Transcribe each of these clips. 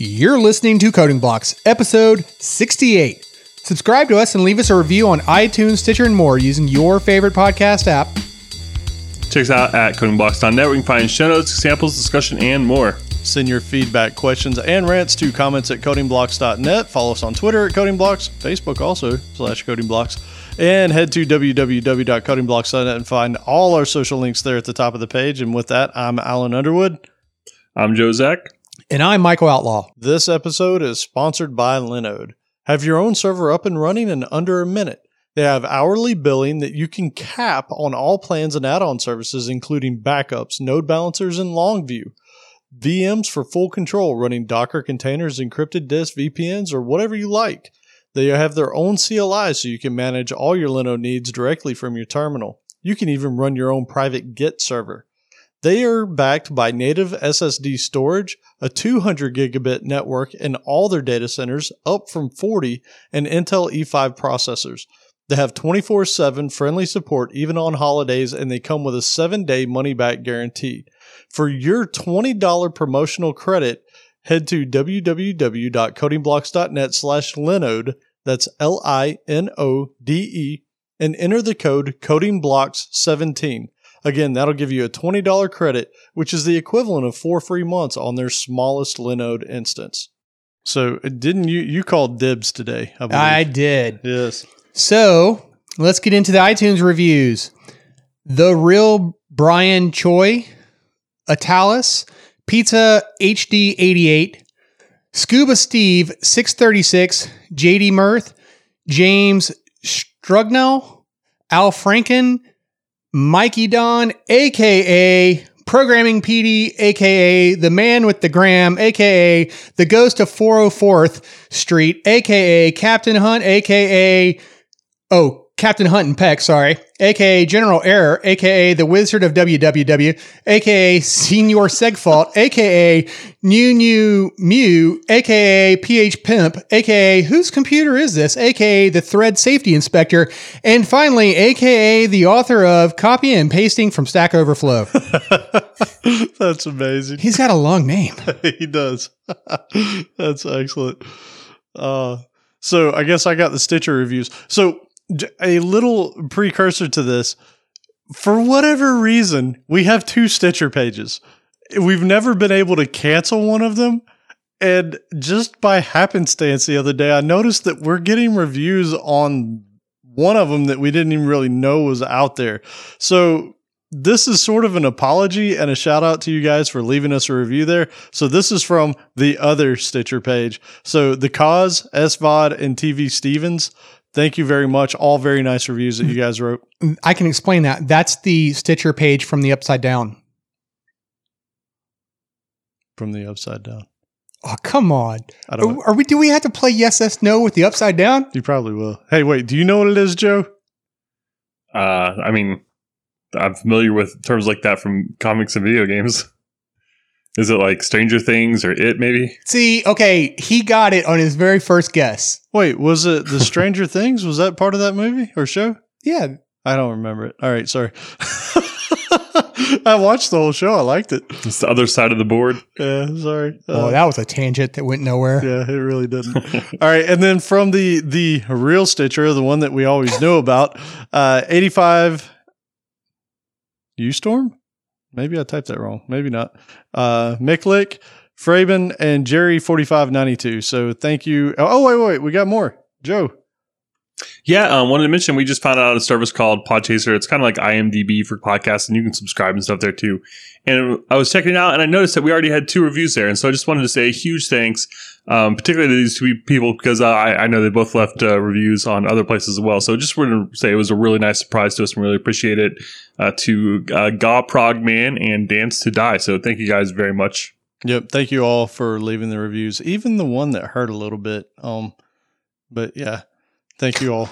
You're listening to Coding Blocks, episode 68. Subscribe to us and leave us a review on iTunes, Stitcher, and more using your favorite podcast app. Check us out at codingblocks.net where you can find show notes, examples, discussion, and more. Send your feedback, questions, and rants to comments at codingblocks.net. Follow us on Twitter at codingblocks, Facebook also, slash codingblocks, and head to www.codingblocks.net and find all our social links there at the top of the page. And with that, I'm Alan Underwood. I'm Joe Zack. And I'm Michael Outlaw. This episode is sponsored by Linode. Have your own server up and running in under a minute. They have hourly billing that you can cap on all plans and add on services, including backups, node balancers, and Longview. VMs for full control, running Docker containers, encrypted disk, VPNs, or whatever you like. They have their own CLI so you can manage all your Linode needs directly from your terminal. You can even run your own private Git server. They are backed by native SSD storage, a 200 gigabit network in all their data centers, up from 40, and Intel E5 processors. They have 24 7 friendly support even on holidays, and they come with a 7 day money back guarantee. For your $20 promotional credit, head to www.codingblocks.net slash Linode, that's L I N O D E, and enter the code CodingBlocks17. Again, that'll give you a $20 credit, which is the equivalent of four free months on their smallest Linode instance. So, uh, didn't you you called dibs today? I. I did. yes. So let's get into the iTunes reviews. The Real Brian Choi, Atalis, Pizza HD 88, Scuba Steve 636, JD Mirth, James Strugnell, Al Franken, Mikey Don, aka Programming PD, aka the man with the gram, aka the ghost of 404th Street, aka Captain Hunt, aka Oh, Captain Hunt and Peck, sorry, aka General Error, aka the Wizard of WWW, aka Senior Segfault, aka New New Mew, aka PH Pimp, aka Whose Computer Is This, aka the Thread Safety Inspector, and finally, aka the author of Copy and Pasting from Stack Overflow. That's amazing. He's got a long name. he does. That's excellent. Uh, so I guess I got the Stitcher reviews. So a little precursor to this. For whatever reason, we have two Stitcher pages. We've never been able to cancel one of them. And just by happenstance the other day, I noticed that we're getting reviews on one of them that we didn't even really know was out there. So this is sort of an apology and a shout out to you guys for leaving us a review there. So this is from the other Stitcher page. So the cause, SVOD, and TV Stevens. Thank you very much. All very nice reviews that you guys wrote. I can explain that. That's the Stitcher page from the Upside Down. From the upside down. Oh, come on. I don't. Are, are we? Do we have to play yes, yes, no with the upside down? You probably will. Hey, wait, do you know what it is, Joe? Uh, I mean, I'm familiar with terms like that from comics and video games. Is it like Stranger Things or It, maybe? See, okay, he got it on his very first guess. Wait, was it the Stranger Things? Was that part of that movie or show? Yeah, I don't remember it. All right, sorry. I watched the whole show. I liked it. It's the other side of the board. Yeah, sorry. oh, Uh, that was a tangent that went nowhere. Yeah, it really didn't. All right, and then from the the real Stitcher, the one that we always know about, uh, eighty five. U Storm, maybe I typed that wrong. Maybe not. Uh, Miklik, Fraben, and Jerry forty five ninety two. So thank you. Oh wait, wait, we got more. Joe. Yeah, um, wanted to mention we just found out a service called Podchaser. It's kind of like IMDb for podcasts, and you can subscribe and stuff there too. And I was checking it out, and I noticed that we already had two reviews there, and so I just wanted to say a huge thanks, um, particularly to these two people because I, I know they both left uh, reviews on other places as well. So just wanted to say it was a really nice surprise to us, and really appreciate it uh, to uh, Prog Man and Dance to Die. So thank you guys very much. Yep. Thank you all for leaving the reviews, even the one that hurt a little bit. Um, but yeah, thank you all.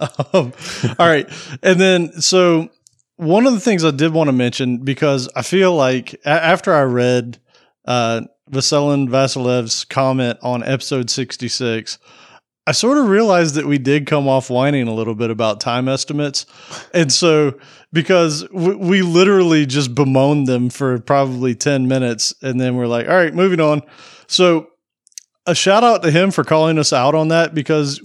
um, all right, and then so one of the things I did want to mention because I feel like a- after I read uh, Vasilin Vasilev's comment on episode sixty six, I sort of realized that we did come off whining a little bit about time estimates. And so, because we, we literally just bemoaned them for probably 10 minutes, and then we're like, all right, moving on. So, a shout out to him for calling us out on that because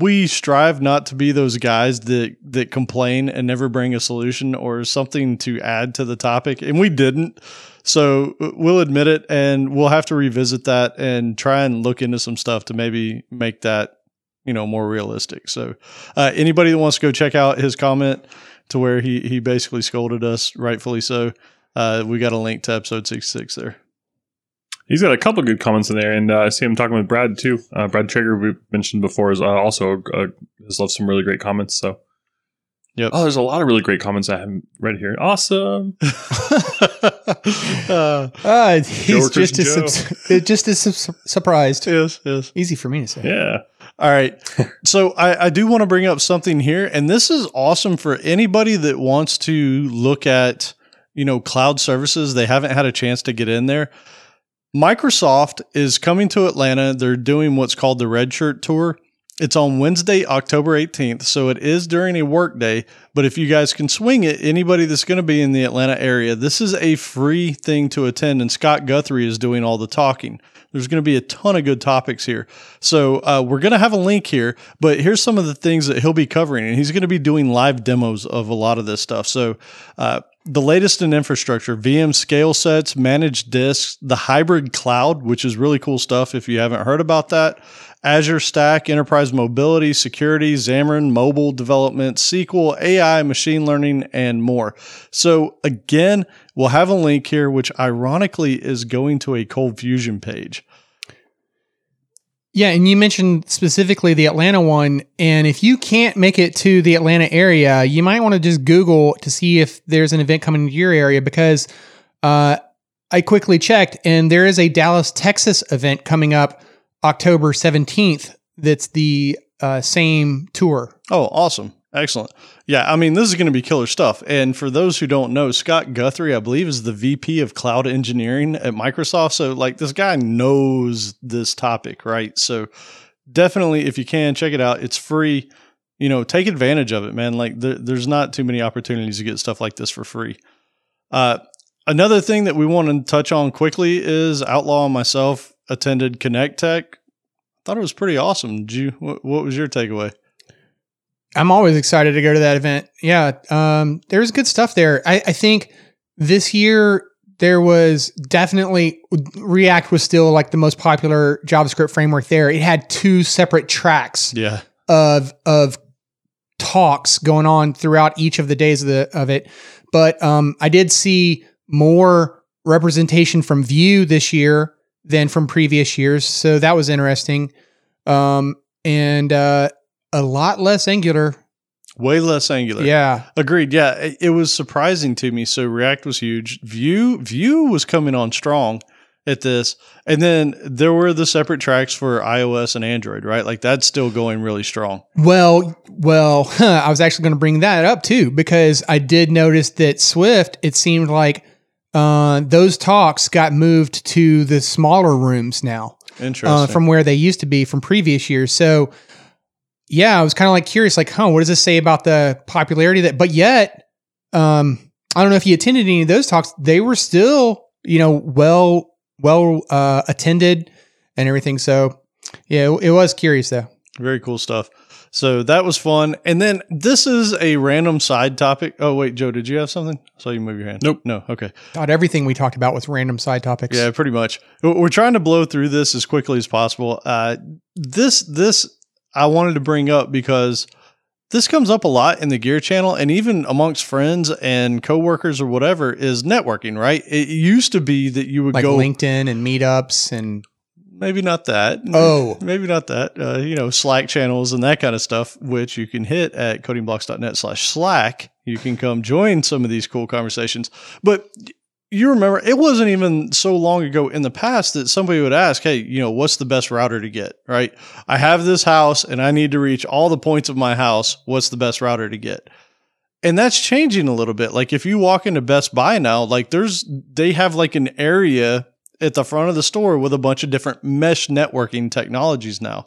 we strive not to be those guys that that complain and never bring a solution or something to add to the topic and we didn't. So we'll admit it and we'll have to revisit that and try and look into some stuff to maybe make that you know more realistic. So uh, anybody that wants to go check out his comment to where he he basically scolded us rightfully so uh, we got a link to episode 66 there He's got a couple good comments in there, and uh, I see him talking with Brad too. Uh, Brad Traeger, we mentioned before, is uh, also uh, has left some really great comments. So, Yep. Oh, there's a lot of really great comments I haven't read here. Awesome. uh, Uh, he's just as Joe. subs- just as su- surprised. yes yes Easy for me to say. Yeah. All right. So I, I do want to bring up something here, and this is awesome for anybody that wants to look at, you know, cloud services. They haven't had a chance to get in there. Microsoft is coming to Atlanta. They're doing what's called the Red Shirt Tour. It's on Wednesday, October 18th. So it is during a work day. But if you guys can swing it, anybody that's going to be in the Atlanta area, this is a free thing to attend. And Scott Guthrie is doing all the talking. There's going to be a ton of good topics here. So uh, we're going to have a link here, but here's some of the things that he'll be covering. And he's going to be doing live demos of a lot of this stuff. So uh, the latest in infrastructure, VM scale sets, managed disks, the hybrid cloud, which is really cool stuff if you haven't heard about that. Azure Stack, enterprise mobility, security, Xamarin, mobile development, SQL, AI, machine learning, and more. So again, we'll have a link here, which ironically is going to a ColdFusion page. Yeah, and you mentioned specifically the Atlanta one. And if you can't make it to the Atlanta area, you might want to just Google to see if there's an event coming to your area because uh, I quickly checked and there is a Dallas, Texas event coming up October 17th that's the uh, same tour. Oh, awesome. Excellent. Yeah, I mean, this is going to be killer stuff. And for those who don't know, Scott Guthrie, I believe, is the VP of cloud engineering at Microsoft. So, like, this guy knows this topic, right? So, definitely, if you can, check it out. It's free. You know, take advantage of it, man. Like, there, there's not too many opportunities to get stuff like this for free. Uh, another thing that we want to touch on quickly is Outlaw and myself attended Connect Tech. Thought it was pretty awesome. Did you? What, what was your takeaway? I'm always excited to go to that event. Yeah, um, there's good stuff there. I, I think this year there was definitely React was still like the most popular JavaScript framework there. It had two separate tracks Yeah. of of talks going on throughout each of the days of the of it. But um, I did see more representation from Vue this year than from previous years, so that was interesting. Um, and uh, a lot less Angular. Way less Angular. Yeah, Agreed. Yeah, it, it was surprising to me. So React was huge. Vue Vue was coming on strong at this, and then there were the separate tracks for iOS and Android. Right, like that's still going really strong. Well, well, I was actually going to bring that up too because I did notice that Swift. It seemed like uh, those talks got moved to the smaller rooms now Interesting. uh, from where they used to be from previous years. So, yeah, I was kind of like curious, like, huh, what does this say about the popularity that? But yet, um, I don't know if you attended any of those talks. They were still, you know, well, well uh, attended and everything. So, yeah, it, it was curious though. Very cool stuff. So that was fun. And then this is a random side topic. Oh wait, Joe, did you have something? I saw you move your hand. Nope. No. Okay. Not everything we talked about was random side topics. Yeah, pretty much. We're trying to blow through this as quickly as possible. Uh, this this I wanted to bring up because this comes up a lot in the Gear Channel and even amongst friends and coworkers or whatever is networking. Right? It used to be that you would like go LinkedIn and meetups and maybe not that. Oh. maybe not that. Uh, you know, Slack channels and that kind of stuff, which you can hit at codingblocks.net slash Slack. You can come join some of these cool conversations. But you remember, it wasn't even so long ago in the past that somebody would ask, Hey, you know, what's the best router to get? Right? I have this house and I need to reach all the points of my house. What's the best router to get? And that's changing a little bit. Like if you walk into Best Buy now, like there's, they have like an area at the front of the store with a bunch of different mesh networking technologies now.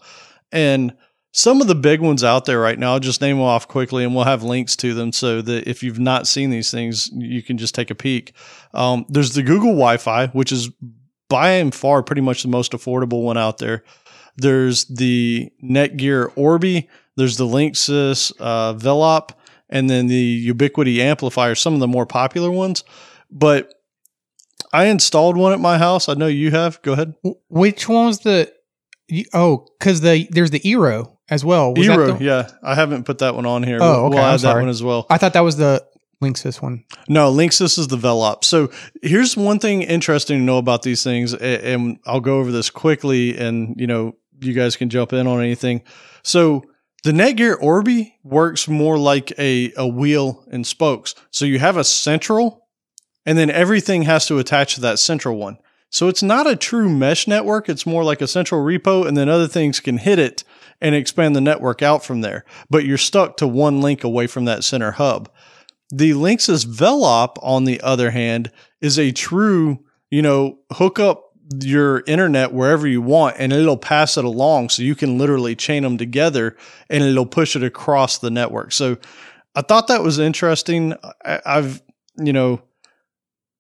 And some of the big ones out there right now. I'll just name them off quickly, and we'll have links to them so that if you've not seen these things, you can just take a peek. Um, there's the Google Wi-Fi, which is by and far pretty much the most affordable one out there. There's the Netgear Orbi. There's the Linksys uh, Velop, and then the Ubiquiti amplifier. Some of the more popular ones, but I installed one at my house. I know you have. Go ahead. Which one was the? Oh, because the there's the Eero as well. Was that the- yeah. I haven't put that one on here. Oh, We'll- okay, We'll add that one as well. I thought that was the Linksys one. No, Linksys is the Velop. So here's one thing interesting to know about these things, and I'll go over this quickly, and you know, you guys can jump in on anything. So the Netgear Orbi works more like a, a wheel and spokes. So you have a central, and then everything has to attach to that central one. So it's not a true mesh network. It's more like a central repo, and then other things can hit it and expand the network out from there. But you're stuck to one link away from that center hub. The Linksys Velop, on the other hand, is a true, you know, hook up your internet wherever you want and it'll pass it along so you can literally chain them together and it'll push it across the network. So I thought that was interesting. I've, you know,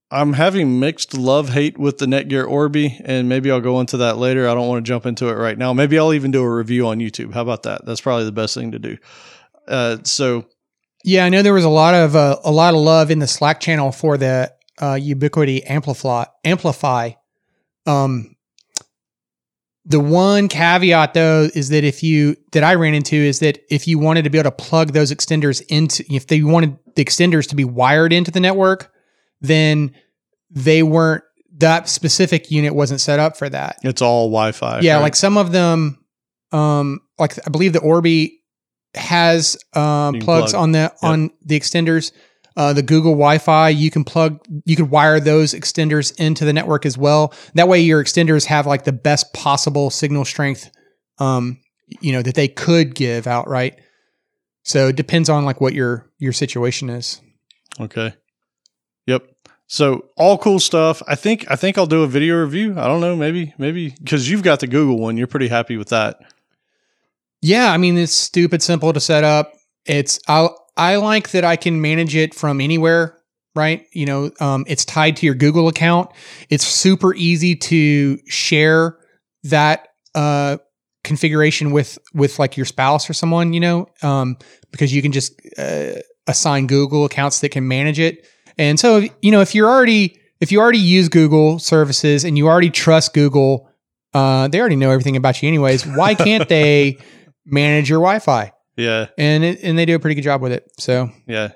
I'm having mixed love hate with the Netgear Orbi, and maybe I'll go into that later. I don't want to jump into it right now. Maybe I'll even do a review on YouTube. How about that? That's probably the best thing to do. Uh, so Yeah, I know there was a lot of uh, a lot of love in the Slack channel for the uh, Ubiquiti AmpliFi. AmpliFi. Um, the one caveat though is that if you that I ran into is that if you wanted to be able to plug those extenders into if they wanted the extenders to be wired into the network, then they weren't that specific unit wasn't set up for that. it's all Wi-Fi. Yeah, right? like some of them, um, like I believe the Orbi has um, plugs plug. on the on the extenders. Uh, the Google Wi-Fi, you can plug, you could wire those extenders into the network as well. That way, your extenders have like the best possible signal strength, um, you know, that they could give outright. So it depends on like what your your situation is. Okay. So all cool stuff. I think I think I'll do a video review. I don't know, maybe maybe because you've got the Google one, you're pretty happy with that. Yeah, I mean it's stupid simple to set up. It's I I like that I can manage it from anywhere, right? You know, um, it's tied to your Google account. It's super easy to share that uh, configuration with with like your spouse or someone, you know, um, because you can just uh, assign Google accounts that can manage it. And so, you know, if you're already if you already use Google services and you already trust Google, uh, they already know everything about you anyways. Why can't they manage your Wi-Fi? Yeah. And it, and they do a pretty good job with it. So Yeah.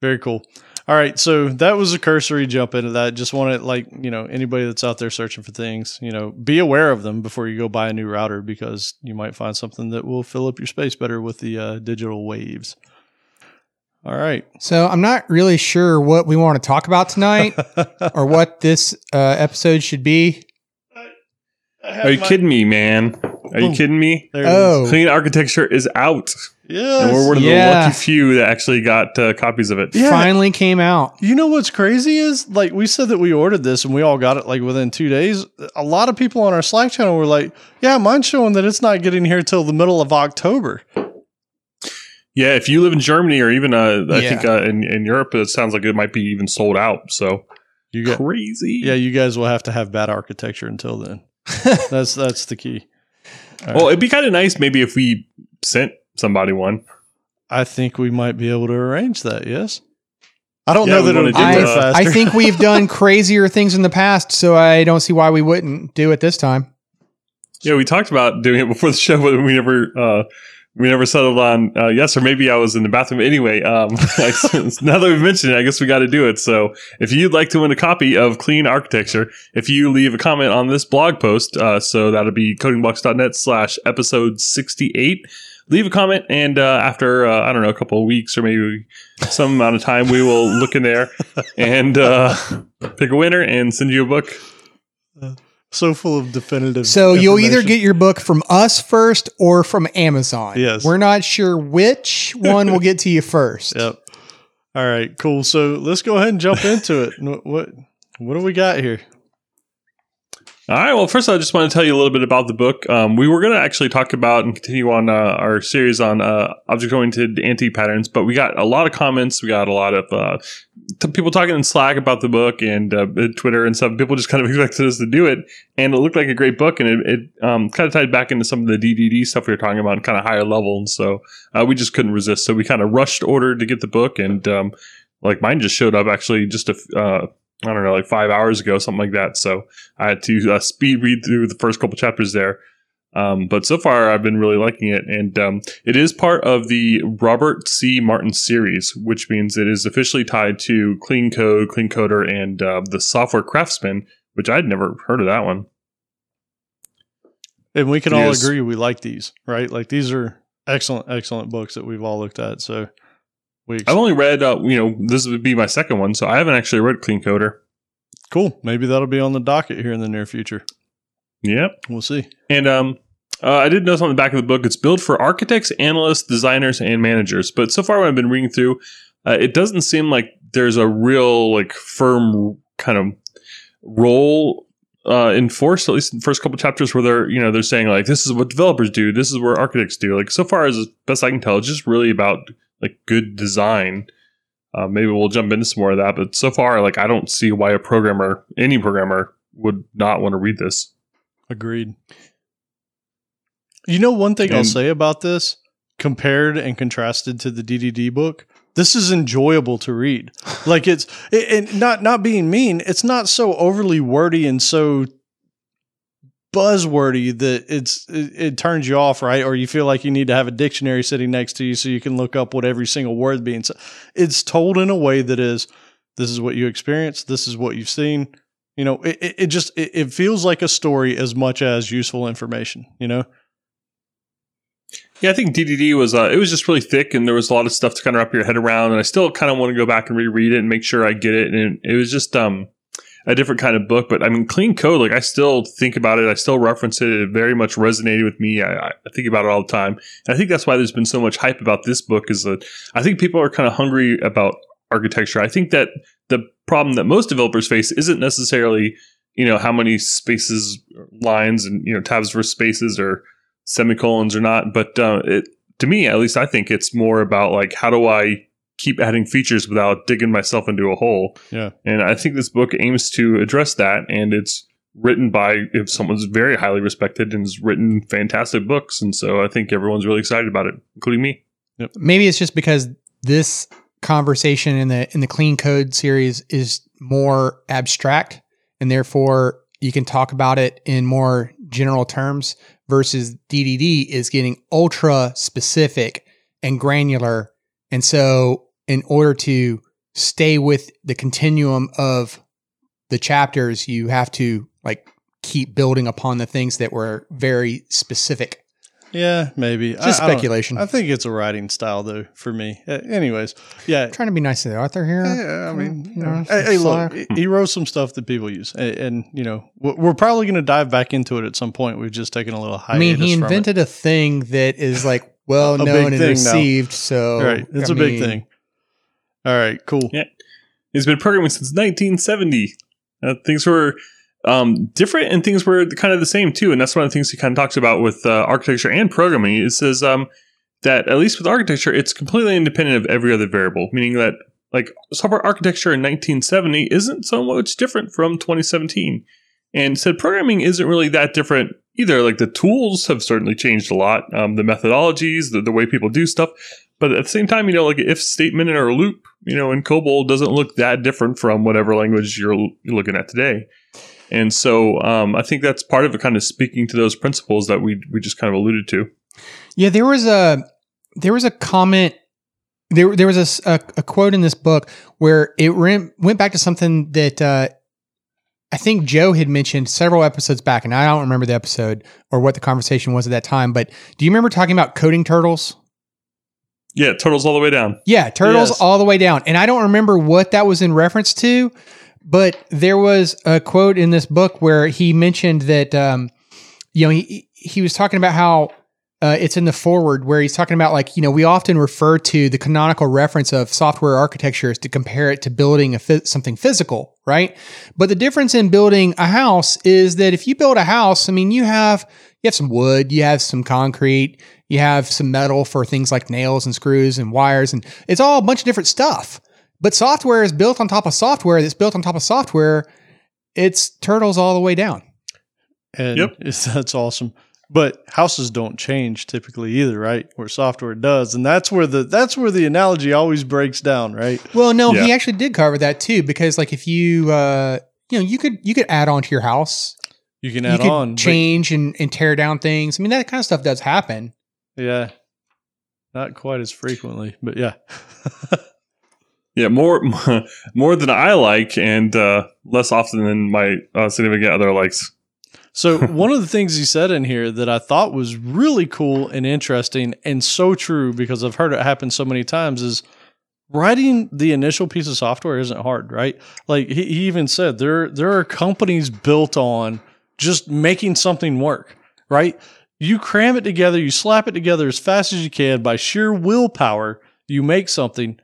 Very cool. All right, so that was a cursory jump into that. Just wanted like, you know, anybody that's out there searching for things, you know, be aware of them before you go buy a new router because you might find something that will fill up your space better with the uh, digital waves. All right. so I'm not really sure what we want to talk about tonight or what this uh, episode should be. Are you kidding me, man? Are you kidding me? There it is. Oh, Clean architecture is out, Yes. and we're one of the lucky few that actually got uh, copies of it. Yeah. finally came out. You know what's crazy is like we said that we ordered this and we all got it like within two days. A lot of people on our Slack channel were like, "Yeah, mine's showing that it's not getting here till the middle of October." Yeah, if you live in Germany or even uh, I Yeah. think uh, in in Europe, it sounds like it might be even sold out. So You get, crazy. yeah, you guys will have to have bad architecture until then. that's that's the key. All Well, right. it'd be kind of nice maybe if we sent somebody one. I think we might be able to arrange that. Yes. I don't Yeah, know that it'll do, there faster. I think we've done crazier things in the past, so I don't see why we wouldn't do it this time. Yeah, we talked about doing it before the show, but we never uh, we never settled on uh, yes, or maybe I was in the bathroom anyway. Um, now that we've mentioned it, I guess we got to do it. So, if you'd like to win a copy of Clean Architecture, if you leave a comment on this blog post, uh, so that'll be codingblocks.net slash episode sixty eight. Leave a comment, and uh, after uh, I don't know a couple of weeks or maybe some amount of time, we will look in there and uh, pick a winner and send you a book. So full of definitive. So you'll either get your book from us first or from Amazon. Yes. We're not sure which one will get to you first. Yep. All right, cool. So let's go ahead and jump into it. What what, what do we got here? All right. Well, first, I just want to tell you a little bit about the book. Um, we were going to actually talk about and continue on uh, our series on uh, object-oriented anti patterns, but we got a lot of comments. We got a lot of uh, t- people talking in Slack about the book and uh, Twitter and stuff. People just kind of expected us to do it, and it looked like a great book, and it, it um, kind of tied back into some of the DDD stuff we were talking about, kind of higher level, and so uh, we just couldn't resist. So we kind of rushed order to get the book, and um, like mine just showed up actually just a uh, I don't know, like five hours ago, something like that. So I had to uh, speed read through the first couple chapters there. Um, but so far, I've been really liking it, and um, it is part of the Robert C. Martin series, which means it is officially tied to Clean Code, Clean Coder, and uh, the Software Craftsman, which I'd never heard of that one. And we can all agree we like these, right? Like these are excellent, excellent books that we've all looked at. So we I've only read, uh, you know, this would be my second one, so I haven't actually read Clean Coder. Cool. Maybe that'll be on the docket here in the near future. Yep. We'll see. And um, uh, I did notice on the back of the book, it's built for architects, analysts, designers, and managers. But so far, when I've been reading through, uh, it doesn't seem like there's a real, like, firm kind of role uh, enforced. At least in the first couple chapters, where they're, you know, they're saying like, this is what developers do, this is what architects do. Like, so far as best I can tell, it's just really about like good design. Uh, maybe we'll jump into some more of that, but so far, like I don't see why a programmer, any programmer, would not want to read this. Agreed. You know, one thing and, I'll say about this, compared and contrasted to the DDD book, this is enjoyable to read. like it's, it, and not not being mean, it's not so overly wordy and so buzzwordy that it's it, it, turns you off, right? Or you feel like you need to have a dictionary sitting next to you so you can look up what every single word said. It's told in a way that is this is what you experienced, this is what you've seen. You know, it, it just it, it feels like a story as much as useful information, you know? Yeah, I think DDD was uh, it was just really thick, and there was a lot of stuff to kind of wrap your head around. And I still kind of want to go back and reread it and make sure I get it. And it was just um, a different kind of book. But I mean, clean code, like I still think about it. I still reference it. It very much resonated with me. I, I think about it all the time. And I think that's why there's been so much hype about this book is that I think people are kind of hungry about architecture. I think that the problem that most developers face isn't necessarily, you know, how many spaces, lines, and, you know, tabs versus spaces or semicolons or not. But uh, it, to me, at least, I think it's more about like, how do I keep adding features without digging myself into a hole. Yeah. And I think this book aims to address that and it's written by if someone's very highly respected and has written fantastic books and so I think everyone's really excited about it, including me. Yep. Maybe it's just because this conversation in the in the clean code series is more abstract and therefore you can talk about it in more general terms versus DDD is getting ultra specific and granular and so in order to stay with the continuum of the chapters, you have to like keep building upon the things that were very specific. Yeah, maybe. Just I, speculation. I, I, think it's a writing style, though, for me. Uh, anyways, yeah. I'm trying to be nice to the author here. Yeah, I mean, you know, hey, hey look, he wrote some stuff that people use, and, and you know, we're probably going to dive back into it at some point. We've just taken a little hiatus. I mean, he invented a thing that is like well known and received. Now. So, right, it's I a mean, big thing. All right, cool. Yeah. He's been programming since 1970. Uh, things were um, different and things were kind of the same too. And that's one of the things he kind of talks about with uh, architecture and programming. It says um, that at least with architecture, it's completely independent of every other variable, meaning that like software architecture in 1970 isn't so much different from 2017. And said programming isn't really that different either. Like the tools have certainly changed a lot, um, the methodologies, the, the way people do stuff. But at the same time, you know, like if statement or loop, you know, in COBOL doesn't look that different from whatever language you're, you're looking at today. And so um, I think that's part of it, kind of speaking to those principles that we we just kind of alluded to. Yeah, there was a there was a comment. There, there was a, a, a quote in this book where it went back to something that uh, I think Joe had mentioned several episodes back, and I don't remember the episode or what the conversation was at that time. But do you remember talking about coding turtles? Yeah, turtles all the way down. Yeah, turtles yes. all the way down. And I don't remember what that was in reference to, but there was a quote in this book where he mentioned that, um, you know, he he was talking about how Uh, it's in the foreword where he's talking about like you know we often refer to the canonical reference of software architecture is to compare it to building a phys- something physical, right? But the difference in building a house is that if you build a house, I mean you have you have some wood, you have some concrete, you have some metal for things like nails and screws and wires, and it's all a bunch of different stuff. But software is built on top of software that's built on top of software. It's turtles all the way down. And Yep. that's awesome. But houses don't change typically either, right? Where software does, and that's where the that's where the analogy always breaks down, right? Well, no, he actually did cover that too, because like if you uh you know you could you could add on to your house, You can you add could on, change and, and tear down things. I mean that kind of stuff does happen. yeah, not quite as frequently, but yeah, Yeah, more more than I like, and uh, less often than my uh, significant other likes. So one of the things he said in here that I thought was really cool and interesting and so true because I've heard it happen so many times is writing the initial piece of software isn't hard, right? Like he, he even said there there are companies built on just making something work, right? You cram it together, you slap it together as fast as you can by sheer willpower, you make something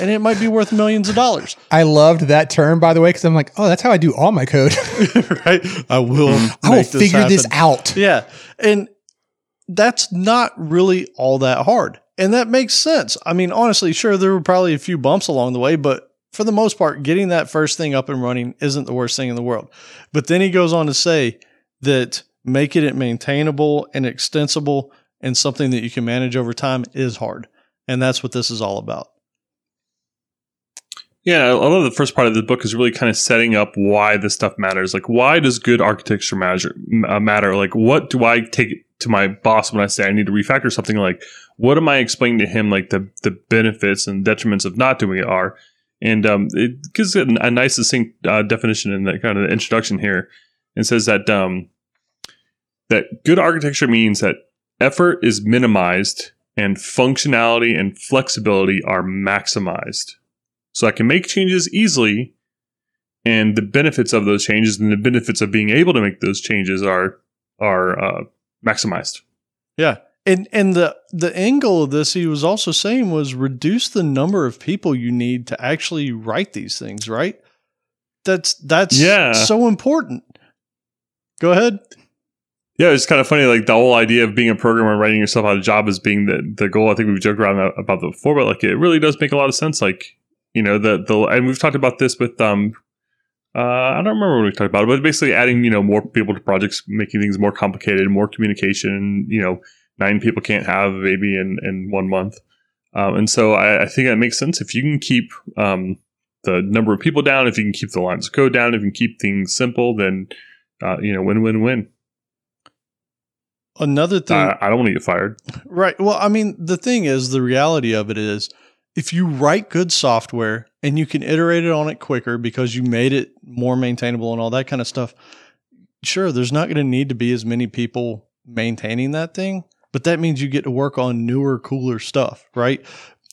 and it might be worth millions of dollars. I loved that term by the way because I'm like, oh, that's how I do all my code. right? I will I will make figure this out. Yeah. And that's not really all that hard. And that makes sense. I mean, honestly, sure, there were probably a few bumps along the way, but for the most part, getting that first thing up and running isn't the worst thing in the world. But then he goes on to say that making it maintainable and extensible and something that you can manage over time is hard. And that's what this is all about. Yeah, I love the first part of the book is really kind of setting up why this stuff matters. Like, why does good architecture matter? Uh, matter? Like, what do I take to my boss when I say I need to refactor something? Like, what am I explaining to him? Like the the benefits and detriments of not doing it are, and um, it gives a nice succinct uh, definition in that kind of introduction here, and says that um, that good architecture means that effort is minimized and functionality and flexibility are maximized so I can make changes easily, and the benefits of those changes and the benefits of being able to make those changes are are uh, maximized. Yeah. And and the the angle of this he was also saying was reduce the number of people you need to actually write these things, right? That's that's Yeah. so important. Go ahead. Yeah, it's kind of funny, like the whole idea of being a programmer writing yourself out of a job as being the, the goal. I think we've joked around about that before, but like it really does make a lot of sense. Like, you know, the the and we've talked about this with um uh I don't remember what we talked about, it, but basically adding, you know, more people to projects, making things more complicated, more communication, you know, nine people can't have a baby in, in one month. Um, and so I, I think that makes sense if you can keep um the number of people down, if you can keep the lines of code down, if you can keep things simple, then uh, you know, win win win. Another thing I, I don't want to get fired. Right. Well, I mean, the thing is, the reality of it is, if you write good software and you can iterate it on it quicker because you made it more maintainable and all that kind of stuff, sure, there's not going to need to be as many people maintaining that thing, but that means you get to work on newer, cooler stuff, right?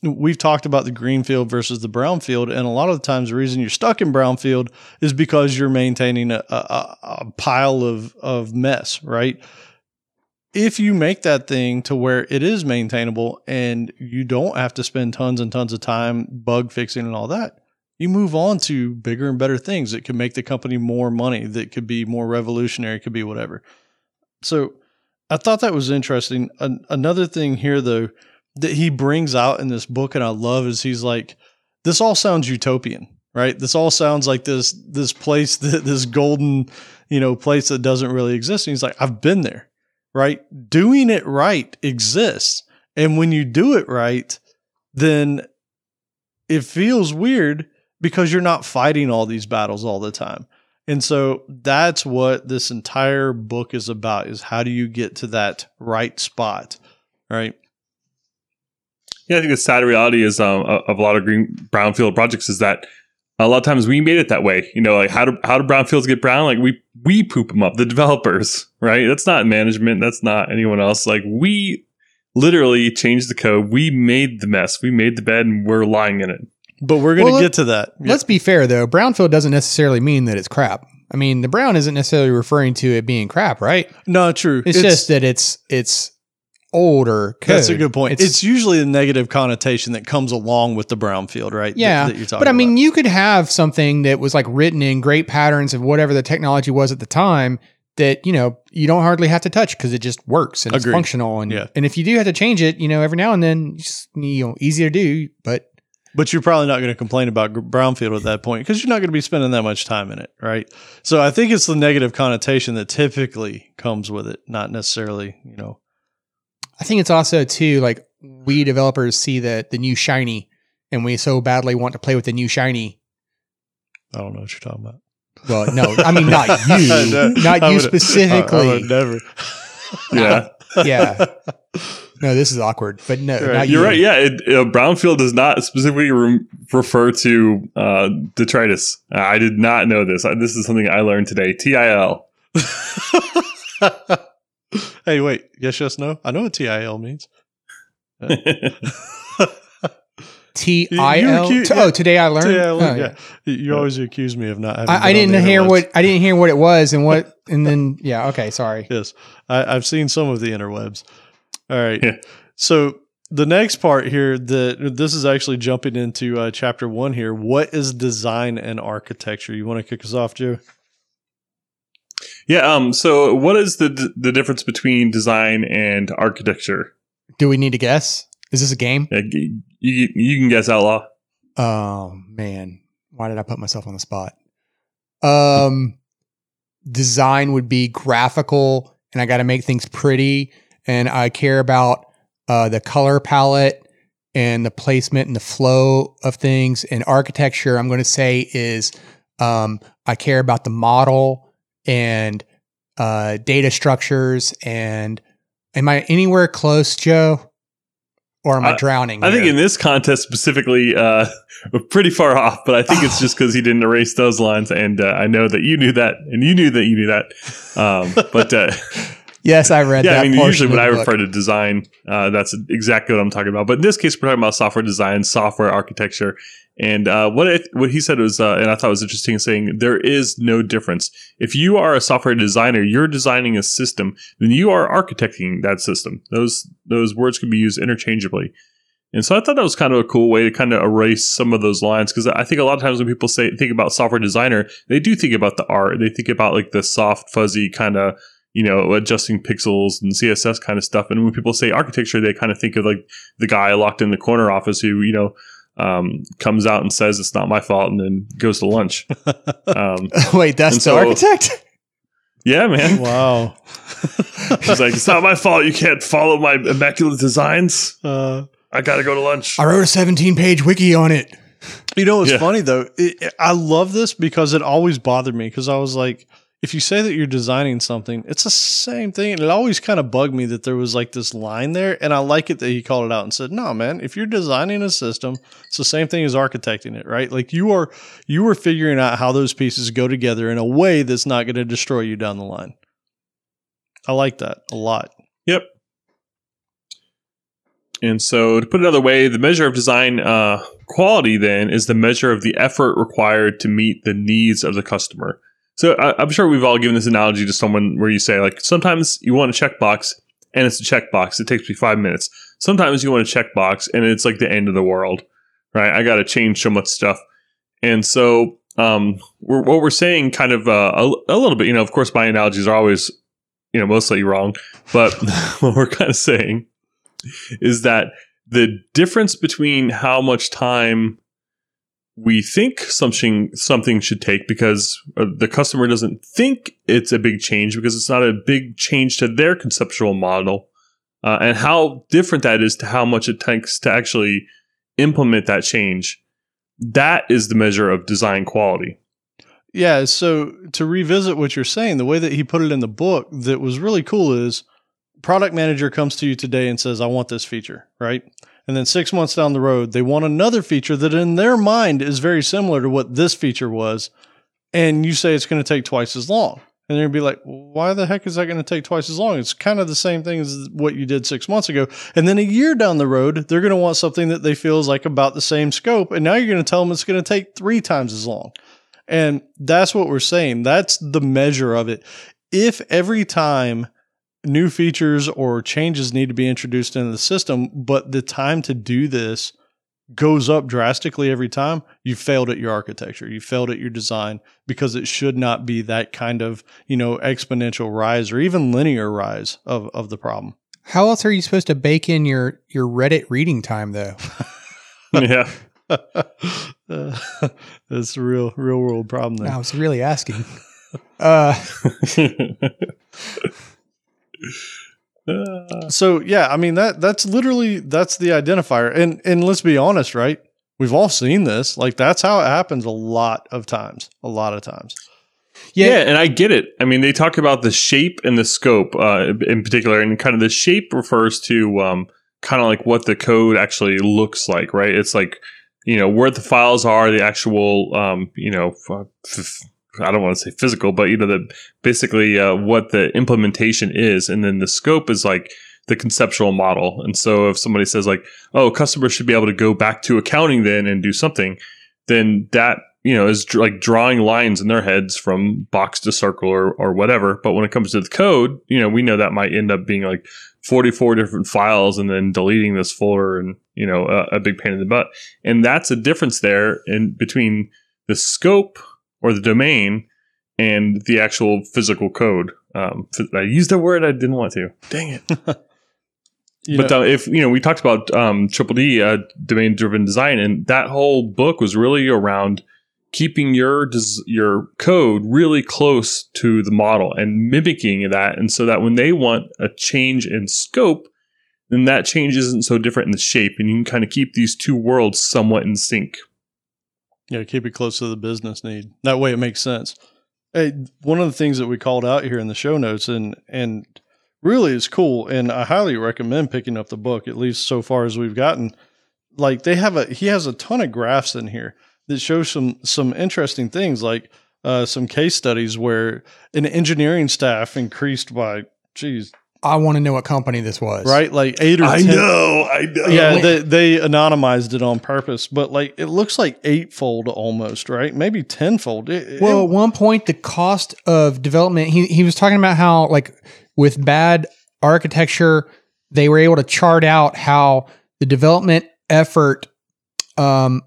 We've talked about the greenfield versus the brownfield, and a lot of the times the reason you're stuck in brownfield is because you're maintaining a, a, a pile of, of mess, right? If you make that thing to where it is maintainable and you don't have to spend tons and tons of time bug fixing and all that, you move on to bigger and better things that could make the company more money, that could be more revolutionary, could be whatever. So I thought that was interesting. An- another thing here, though, that he brings out in this book and I love is he's like, this all sounds utopian, right? This all sounds like this this place that this golden, you know, place that doesn't really exist. And he's like, I've been there right? Doing it right exists. And when you do it right, then it feels weird because you're not fighting all these battles all the time. And so that's what this entire book is about is how do you get to that right spot, right? Yeah, I think the sad reality is um, of a lot of green brownfield projects is that a lot of times we made it that way. You know, like how do how do brownfields get brown? Like we we poop them up, the developers, right? That's not management. That's not anyone else. Like we literally changed the code. We made the mess. We made the bed, and we're lying in it. But we're going to Well, get to that. Let's be fair though. Brownfield doesn't necessarily mean that it's crap. I mean, the brown isn't necessarily referring to it being crap, right? no, true. It's, just that it's it's older code. That's a good point. It's, usually a negative connotation that comes along with the brownfield, right? yeah, That- that you're talking but I mean, about. you could have something that was like written in great patterns of whatever the technology was at the time that you know you don't hardly have to touch because it just works and it's functional. And Yeah. and if you do have to change it, you know, every now and then, just, you know, easy to do, but But you're probably not going to complain about brownfield at that point because you're not going to be spending that much time in it, right? So I think it's the negative connotation that typically comes with it, not necessarily, you know. I think it's also too like we developers see the the new shiny, and we so badly want to play with the new shiny. I don't know what you're talking about. Well, no, I mean not you, No, not I you would- I- I specifically. never. Yeah. yeah. No, this is awkward, but no, Right. not You're you. right. Yeah, it, uh, brownfield does not specifically re- refer to uh, detritus. Uh, I did not know this. Uh, This is something I learned today. TIL. hey, wait. Yes, yes, no. I know what TIL means. T I L. You- you- Oh, today I learned. TIL, Oh, yeah. You always accuse me of not having. I, I didn't hear what I didn't hear what it was and what and then yeah okay sorry Yes, I, I've seen some of the interwebs. All right. Yeah. So the next part here, that this is actually jumping into uh, chapter one here. What is design and architecture? You want to kick us off, Joe? Yeah. Um. So, what is the the difference between design and architecture? do we need to guess is this a game you, you, you can guess outlaw. oh man why did I put myself on the spot um design would be graphical and I got to make things pretty and I care about uh, the color palette and the placement and the flow of things and architecture I'm going to say is um, I care about the model and uh, data structures and am I anywhere close Joe or am I I- drowning I think in this contest specifically, uh, we're pretty far off, but I think it's just because he didn't erase those lines, and uh, I know that you knew that, and you knew that you knew that. Um, but uh, yes I read yeah, that I mean, usually when I book. refer to design, uh, that's exactly what I'm talking about. But in this case, we're talking about software design, software architecture, and uh, what it, what he said was, uh, and I thought was interesting, saying there is no difference. If you are a software designer, you're designing a system, then you are architecting that system. Those those words can be used interchangeably. And so I thought that was kind of a cool way to kind of erase some of those lines because I think a lot of times when people say think about software designer, they do think about the art. They think about like the soft, fuzzy kind of you know adjusting pixels and CSS kind of stuff. And when people say architecture, they kind of think of like the guy locked in the corner office who you know um, comes out and says it's not my fault and then goes to lunch. Um, Wait, that's And the so- architect? yeah, man. wow. He's like, it's not my fault. You can't follow my immaculate designs. Uh, I got to go to lunch. I wrote a 17 page wiki on it. You know, it's Yeah. funny though. It, it- I love this because it always bothered me because I was like, if you say that you're designing something, it's the same thing. And it always kind of bugged me that there was like this line there. And I like it that he called it out and said, no, man, if you're designing a system, it's the same thing as architecting it, right? Like you are, you are figuring out how those pieces go together in a way that's not going to destroy you down the line. I like that a lot. Yep. And so, to put it another way, the measure of design uh, quality then is the measure of the effort required to meet the needs of the customer. So, I, I'm sure we've all given this analogy to someone where you say, like, sometimes you want a checkbox and it's a checkbox. It takes me five minutes. Sometimes you want a checkbox and it's like the end of the world, right? I got to change so much stuff. And so, um, we're, what we're saying, kind of uh, a, a little bit, you know, of course, my analogies are always, you know, mostly wrong, but what we're kind of saying is that the difference between how much time we think something something should take because uh, the customer doesn't think it's a big change because it's not a big change to their conceptual model uh, and how different that is to how much it takes to actually implement that change that is the measure of design quality Yeah. So to revisit what you're saying, the way that he put it in the book that was really cool is product manager comes to you today and says, I want this feature, right? And then six months down the road, they want another feature that in their mind is very similar to what this feature was. And you say it's going to take twice as long. And they're going to be like, why the heck is that going to take twice as long? It's kind of the same thing as what you did six months ago. And then a year down the road, they're going to want something that they feel is like about the same scope. And now you're going to tell them it's going to take three times as long. And that's what we're saying. That's the measure of it. If every time new features or changes need to be introduced into the system, but the time to do this goes up drastically every time, you failed at your architecture. You failed at your design because it should not be that kind of, you know, exponential rise or even linear rise of, of the problem. How else are you supposed to bake in your your Reddit reading time though? yeah. uh, that's a real real world problem there. I was really asking. Uh, So yeah, I mean that that's literally that's the identifier. And and let's be honest, right? We've all seen this. Like that's how it happens a lot of times. A lot of times. Yeah. Yeah. and I get it. I mean, they talk about the shape and the scope uh, in particular, and kind of the shape refers to um, kind of like what the code actually looks like, right? It's like you know where the files are, the actual um, you know. f- f- I don't want to say physical, but you know the basically uh, what the implementation is, and then the scope is like the conceptual model. And so if somebody says like, "Oh, customers should be able to go back to accounting then and do something," then that you know is like drawing lines in their heads from box to circle or or whatever. But when it comes to the code, you know, we know that might end up being like 44 different files and then deleting this folder and you know a, a big pain in the butt. And that's a difference there in between the scope or the domain and the actual physical code. Um, I used a word I didn't want to. Dang it. You but know, uh, if you know, we talked about um, Triple D, uh, domain driven design, and that whole book was really around keeping your des- your code really close to the model and mimicking that, and so that when they want a change in scope, then that change isn't so different in the shape, and you can kind of keep these two worlds somewhat in sync. Yeah, keep it close to the business need. That way it makes sense. Hey, one of the things that we called out here in the show notes and and really is cool and I highly recommend picking up the book at least so far as we've gotten. Like they have a he has a ton of graphs in here that show some some interesting things like uh, some case studies where an engineering staff increased by geez, I want to know what company this was. right? Like eight or ten know, I know. yeah, they, they anonymized it on purpose, but like it looks like eightfold almost, right? Maybe tenfold. It, Well, it- at one point, the cost of development, he, he was talking about how, like, with bad architecture, they were able to chart out how the development effort, um,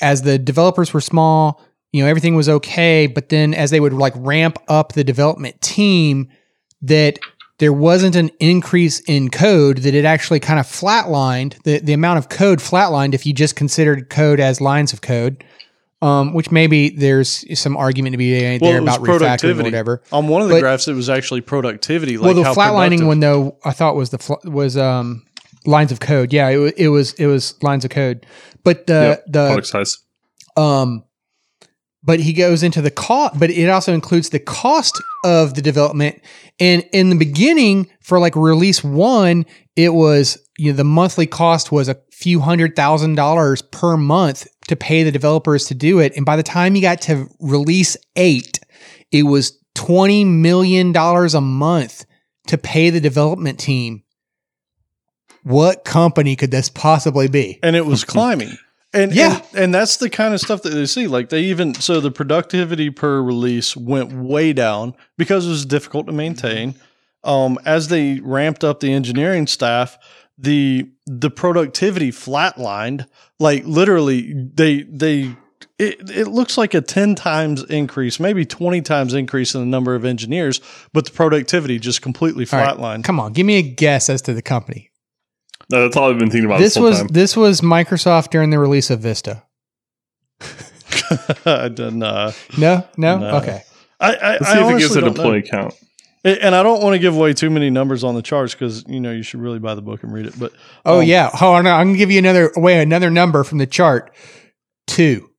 as the developers were small, you know, everything was okay. But then as they would like ramp up the development team, that there wasn't an increase in code, that it actually kind of flatlined, the, the amount of code flatlined if you just considered code as lines of code um, which maybe there's some argument to be made Well, there about refactoring or whatever. on one of the but- graphs, it was actually productivity. Like well, the flatlining one though, I thought was the fl- was um, lines of code. Yeah, it, it was it was lines of code, but the Yep, the product size. um, but he goes into the cost, but it also includes the cost of the development. And in the beginning, for like release one, it was you know the monthly cost was a few hundred thousand dollars per month to pay the developers to do it. And by the time you got to release eight, it was twenty million dollars a month to pay the development team. What company could this possibly be? and it was climbing. And Yeah. and, and that's the kind of stuff that they see. Like they even so the productivity per release went way down because it was difficult to maintain. Um, as they ramped up the engineering staff, the the productivity flatlined. Like literally, they they it, it looks like a 10 times increase, maybe 20 times increase in the number of engineers, but the productivity just completely All right, flatlined. Come on, give me a guess as to the company. No, that's all I've been thinking about this this, whole was time. this was Microsoft during the release of Vista. I didn't, uh, No, no, No. okay. I, I, Let's I see if it gives honestly a don't know. deploy count. And and I don't want to give away too many numbers on the charts because you know you should really buy the book and read it. But Oh um, yeah. Oh, no, I'm gonna give you another away another number from the chart. Two.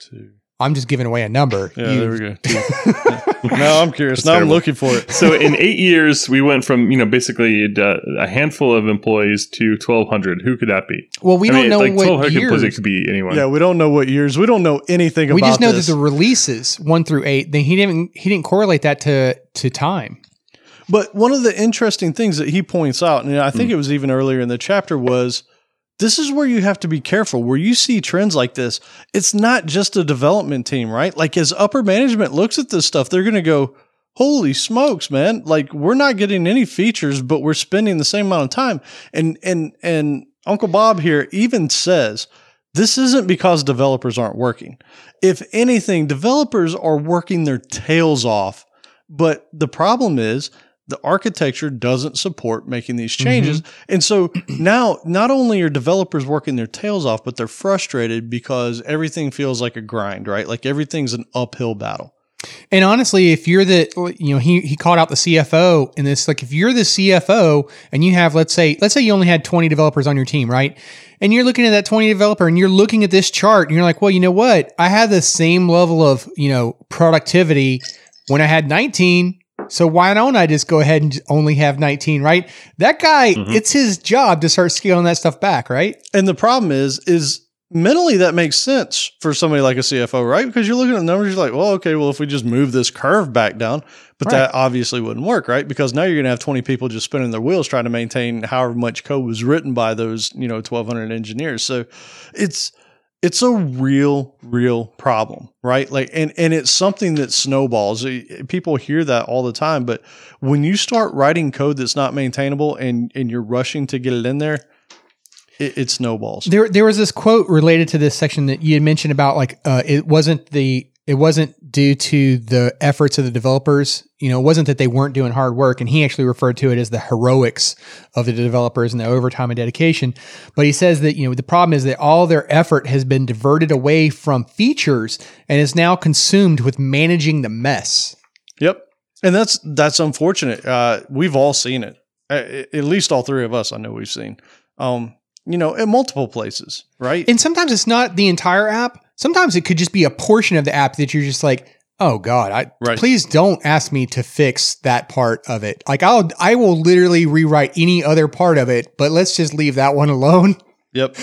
two. I'm just giving away a number. Yeah, You- there we go. Two. now I'm curious. That's now I'm looking for it. So in eight years, we went from you know basically uh, a handful of employees to twelve hundred. Who could that be? Well, we I don't mean, know like what 1200 employees. It years. could be anyone. Yeah, we don't know what years. We don't know anything We about just know this. that the releases one through eight. Then he didn't he didn't correlate that to to time. But one of the interesting things that he points out, and I think it was even earlier in the chapter, was this is where you have to be careful. Where you see trends like this, it's not just a development team, right? Like as upper management looks at this stuff, they're going to go, holy smokes, man. Like we're not getting any features, but we're spending the same amount of time. And and and Uncle Bob here even says this isn't because developers aren't working. If anything, developers are working their tails off. But the problem is the architecture doesn't support making these changes. Mm-hmm. And so now not only are developers working their tails off, but they're frustrated because everything feels like a grind, right? Like everything's an uphill battle. And honestly, if you're the, you know, he, he called out the CFO in this, like if you're the CFO and you have, let's say, let's say you only had 20 developers on your team, right? And you're looking at that 20 developer and you're looking at this chart and you're like, well, you know what? I had the same level of, you know, productivity when I had 19. So why don't I just go ahead and only have 19, right? That guy, Mhm. it's his job to start scaling that stuff back, right? And the problem is, is mentally that makes sense for somebody like a CFO, right? Because you're looking at the numbers, you're like, well, okay, well, if we just move this curve back down, but Right. that obviously wouldn't work, right? Because now you're going to have 20 people just spinning their wheels trying to maintain however much code was written by those, you know, 1200 engineers. So it's, it's a real, real problem, right? Like, and, and it's something that snowballs. People hear that all the time, but when you start writing code that's not maintainable and, and you're rushing to get it in there, it, it snowballs. There, there was this quote related to this section that you had mentioned about like uh, it wasn't the it wasn't due to the efforts of the developers. You know, it wasn't that they weren't doing hard work, and he actually referred to it as the heroics of the developers and the overtime and dedication. But he says that you know the problem is that all their effort has been diverted away from features and is now consumed with managing the mess. Yep. And that's that's unfortunate. Uh, we've all seen it. At least all three of us, I know we've seen. Um, you know, at multiple places, right? And sometimes it's not the entire app. Sometimes it could just be a portion of the app that you're just like, oh God, I Right. please don't ask me to fix that part of it. Like I'll I will literally rewrite any other part of it, but let's just leave that one alone. yep.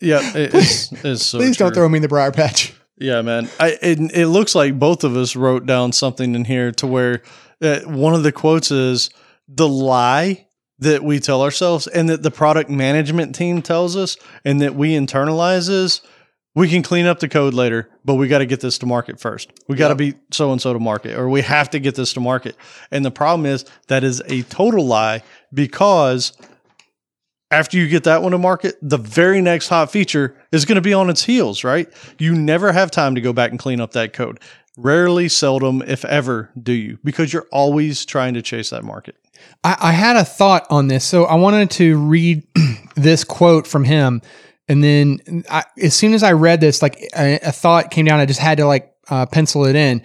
Yeah. it- it's, it's so please don't throw me in the briar patch. Yeah, man. I it, it looks like both of us wrote down something in here to where uh, one of the quotes is the lie that we tell ourselves and that the product management team tells us and that we internalize is we can clean up the code later, but we got to get this to market first. We got to be so and so to market or we have to get this to market. And the problem is that is a total lie because after you get that one to market, the very next hot feature is going to be on its heels, right? You never have time to go back and clean up that code. Rarely, seldom, if ever, do you, because you're always trying to chase that market. I, I had a thought on this, so I wanted to read this quote from him, and then I, as soon as I read this, like a, a thought came down. I just had to like uh, pencil it in.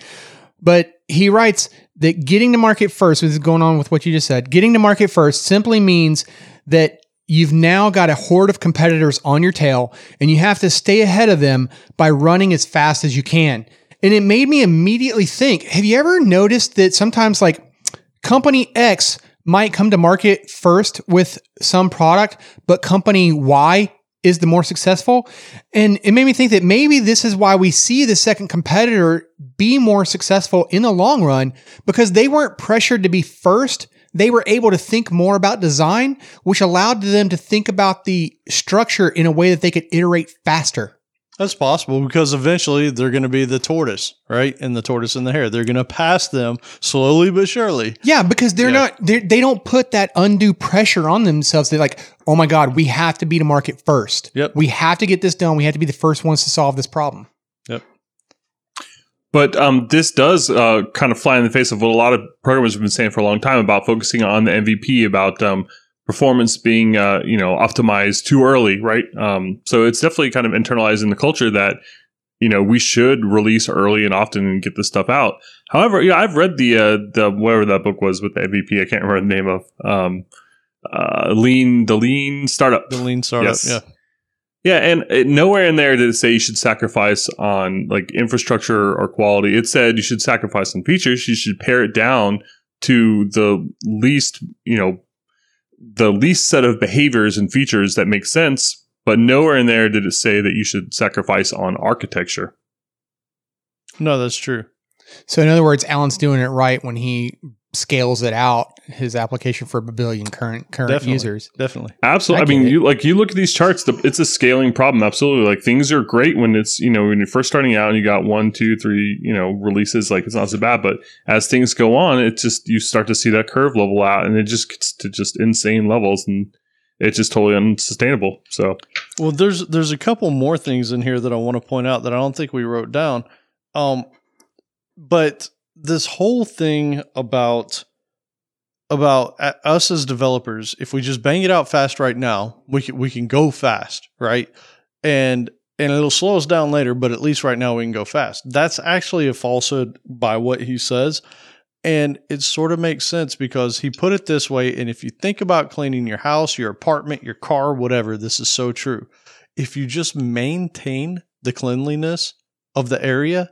But he writes that getting to market first, this is going on with what you just said. Getting to market first simply means that you've now got a horde of competitors on your tail, and you have to stay ahead of them by running as fast as you can. And it made me immediately think: Have you ever noticed that sometimes, like company X might come to market first with some product, but company Y is the more successful. And it made me think that maybe this is why we see the second competitor be more successful in the long run because they weren't pressured to be first. They were able to think more about design, which allowed them to think about the structure in a way that they could iterate faster. That's possible because eventually they're going to be the tortoise, right? And the tortoise and the hare. They're going to pass them slowly but surely. Yeah, because they're Yeah. not they're, they don't put that undue pressure on themselves. They're like, oh my god, we have to be to market first. Yep. We have to get this done. We have to be the first ones to solve this problem. Yep. But um, this does uh, kind of fly in the face of what a lot of programmers have been saying for a long time about focusing on the MVP, about um, performance being uh, you know optimized too early, right? Um, so it's definitely kind of internalizing the culture that you know we should release early and often and get this stuff out. However, yeah, I've read the uh, the whatever that book was with the MVP. I can't remember the name of um, uh, lean the lean startup. The lean startup. Yes. Yeah. Yeah, and it, nowhere in there did it say you should sacrifice on like infrastructure or quality. It said you should sacrifice on features. You should pare it down to the least, you know, the least set of behaviors and features that make sense. But nowhere in there did it say that you should sacrifice on architecture. No, that's true. So in other words, Alan's doing it right when he scales it out his application for a billion current current Definitely. users. Definitely. Absolutely. I I, mean, it. you like you look at these charts. The, it's a scaling problem. Absolutely. Like things are great when it's you know when you're first starting out and you got one, two, three you know releases. Like it's not so bad. But as things go on, it just you start to see that curve level out, and it just gets to just insane levels, and it's just totally unsustainable. So Well, there's there's a couple more things in here that I want to point out that I don't think we wrote down. Um, but this whole thing about about us as developers, if we just bang it out fast right now, we can we can go fast, right? And and it'll slow us down later, but at least right now we can go fast. That's actually a falsehood by what he says. And it sort of makes sense because he put it this way. And if you think about cleaning your house, your apartment, your car, whatever, this is so true. If you just maintain the cleanliness of the area,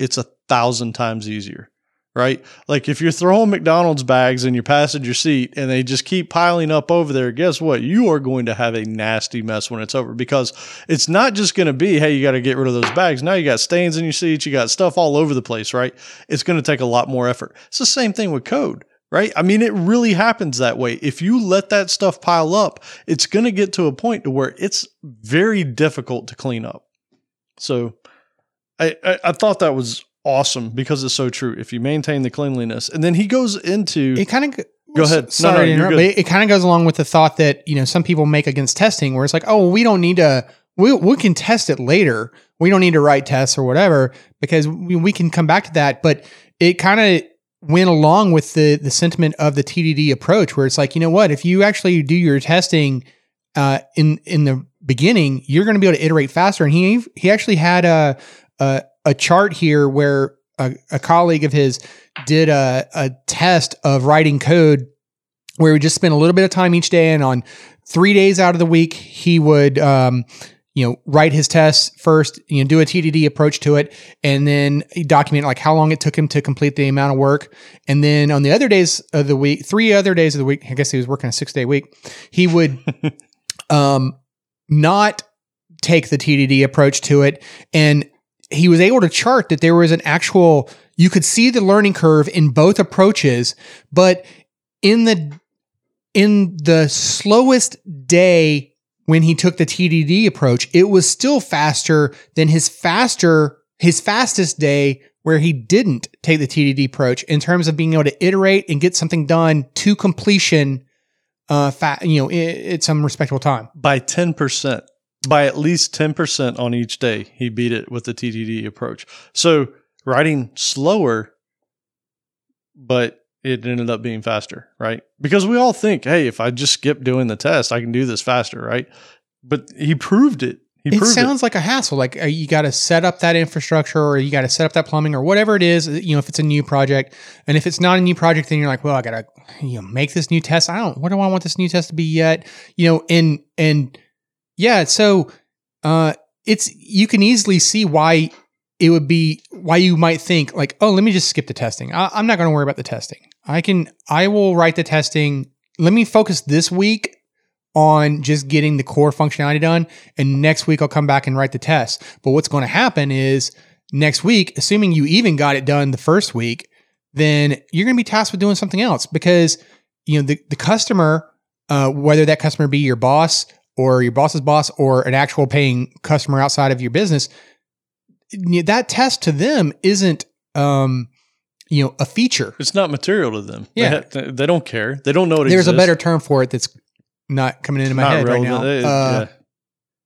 it's a thousand times easier, right? Like if you're throwing McDonald's bags in your passenger seat and they just keep piling up over there, guess what? You are going to have a nasty mess when it's over because it's not just going to be, hey, you got to get rid of those bags. Now you got stains in your seats, you got stuff all over the place, right? It's going to take a lot more effort. It's the same thing with code. Right. I mean, it really happens that way. If you let that stuff pile up, it's going to get to a point to where it's very difficult to clean up. So I, I, I thought that was awesome because it's so true. If you maintain the cleanliness, and then he goes into It kind of Go ahead. Sorry, no, interrupt, but it, it kind of goes along with the thought that you know some people make against testing, where it's like, oh, we don't need to. We we can test it later. We don't need to write tests or whatever because we, we can come back to that. But it kind of went along with the the sentiment of the TDD approach, where it's like, you know what, if you actually do your testing uh, in in the beginning, you're going to be able to iterate faster. And he he actually had a a, a chart here where a, a colleague of his did a, a test of writing code where we just spent a little bit of time each day. And on three days out of the week he would um, you know write his tests first you know do a tdd approach to it and then document like how long it took him to complete the amount of work. And then on the other days of the week three other days of the week i guess he was working a six day week he would um not take the tdd approach to it. And he was able to chart that there was an actual you could see the learning curve in both approaches but in the in the slowest day when he took the TDD approach it was still faster than his faster his fastest day where he didn't take the TDD approach in terms of being able to iterate and get something done to completion uh fa- you know at some respectable time. By ten percent, by at least ten percent on each day. He beat it with the TDD approach. So writing slower, but it ended up being faster, right? Because we all think, hey, if I just skip doing the test, I can do this faster, right? But he proved it. He proved it sounds like a hassle. Like uh, you got to set up that infrastructure, or you got to set up that plumbing, or whatever it is. You know, if it's a new project, and if it's not a new project, then you're like, well, I gotta you know make this new test. I don't. What do I want this new test to be yet? You know, and and yeah, so uh, it's you can easily see why it would be why you might think like, oh, let me just skip the testing. I, I'm not going to worry about the testing. I can. I will write the testing. Let me focus this week on just getting the core functionality done. And next week I'll come back and write the test. But what's going to happen is next week, assuming you even got it done the first week, then you're going to be tasked with doing something else because you know the, the customer, uh, whether that customer be your boss or your boss's boss or an actual paying customer outside of your business, that test to them isn't um, you know a feature. It's not material to them. Yeah. They, ha- they don't care. They don't know it There's a better term for it that's not coming into my Not head right now. It- Uh,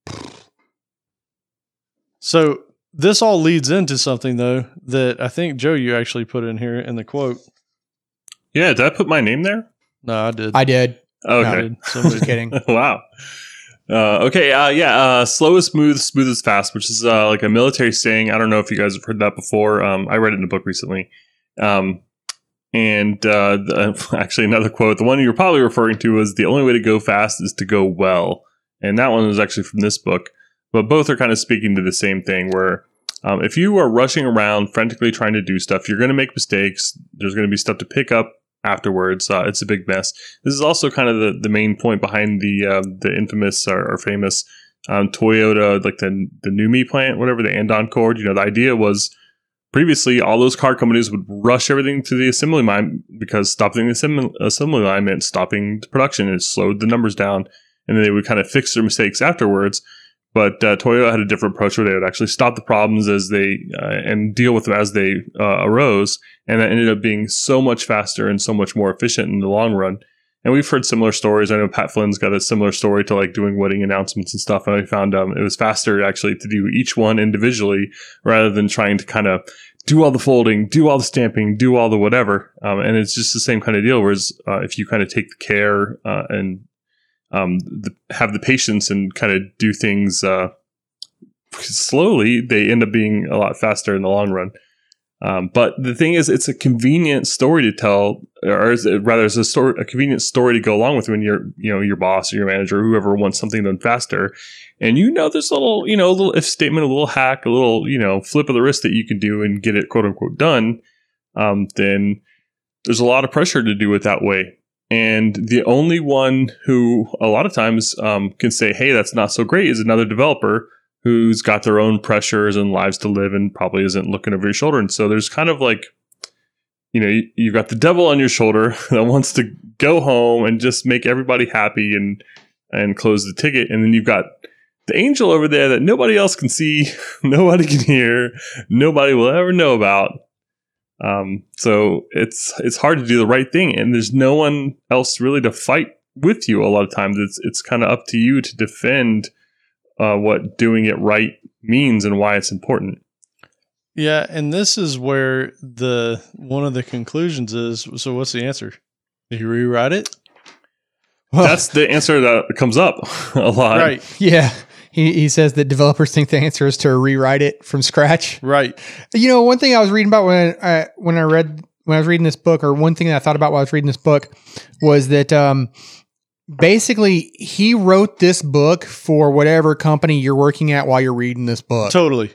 yeah. So this all leads into something though that I think Joe you actually put in here in the quote. yeah, did I put my name there? No, I did. I did. I Okay. did. Somebody Just kidding. wow. Uh, okay, uh, yeah, uh, slow is smooth, smooth is fast, which is uh, like a military saying. I don't know if you guys have heard that before. Um, I read it in a book recently. Um, and uh, the, actually, another quote, the one you're probably referring to was the only way to go fast is to go well. And that one was actually from this book. But both are kind of speaking to the same thing where um, if you are rushing around frantically trying to do stuff, you're going to make mistakes. There's going to be stuff to pick up afterwards. Uh, it's a big mess. This is also kind of the, the main point behind the uh, the infamous or, or famous um, Toyota, like the the NUMMI plant, whatever the Andon cord. You know, the idea was previously, all those car companies would rush everything to the assembly line because stopping the assembly, assembly line meant stopping the production. It slowed the numbers down, and then they would kind of fix their mistakes afterwards. But uh, Toyota had a different approach where they would actually stop the problems as they uh, and deal with them as they uh, arose, and that ended up being so much faster and so much more efficient in the long run. And we've heard similar stories. I know Pat Flynn's got a similar story to like doing wedding announcements and stuff. And I found um, it was faster actually to do each one individually rather than trying to kind of do all the folding, do all the stamping, do all the whatever. Um, and it's just the same kind of deal. Whereas uh, if you kind of take the care uh, and um, the, have the patience and kind of do things uh, slowly, they end up being a lot faster in the long run. Um, but the thing is, it's a convenient story to tell, or it, rather, it's a story, a convenient story to go along with when you're, you know, your boss or your manager, or whoever wants something done faster, and you know, there's a little, you know, a little if statement, a little hack, a little, you know, flip of the wrist that you can do and get it quote unquote done. Um, then there's a lot of pressure to do it that way. And the only one who a lot of times um, can say, "Hey, that's not so great," is another developer who's got their own pressures and lives to live and probably isn't looking over your shoulder. And so there's kind of like, you know, you, you've got the devil on your shoulder that wants to go home and just make everybody happy and and close the ticket, and then you've got the angel over there that nobody else can see, nobody can hear, nobody will ever know about. Um, so it's it's hard to do the right thing, and there's no one else really to fight with you. A lot of times, it's it's kind of up to you to defend uh, what doing it right means and why it's important. Yeah, and this is where the one of the conclusions is. So, what's the answer? Do you rewrite it? Well, That's the answer that comes up a lot. Right. Yeah. He, he says that developers think the answer is to rewrite it from scratch. Right. You know, one thing I was reading about when I when I read when I was reading this book, or one thing that I thought about while I was reading this book, was that um, basically he wrote this book for whatever company you're working at while you're reading this book. Totally.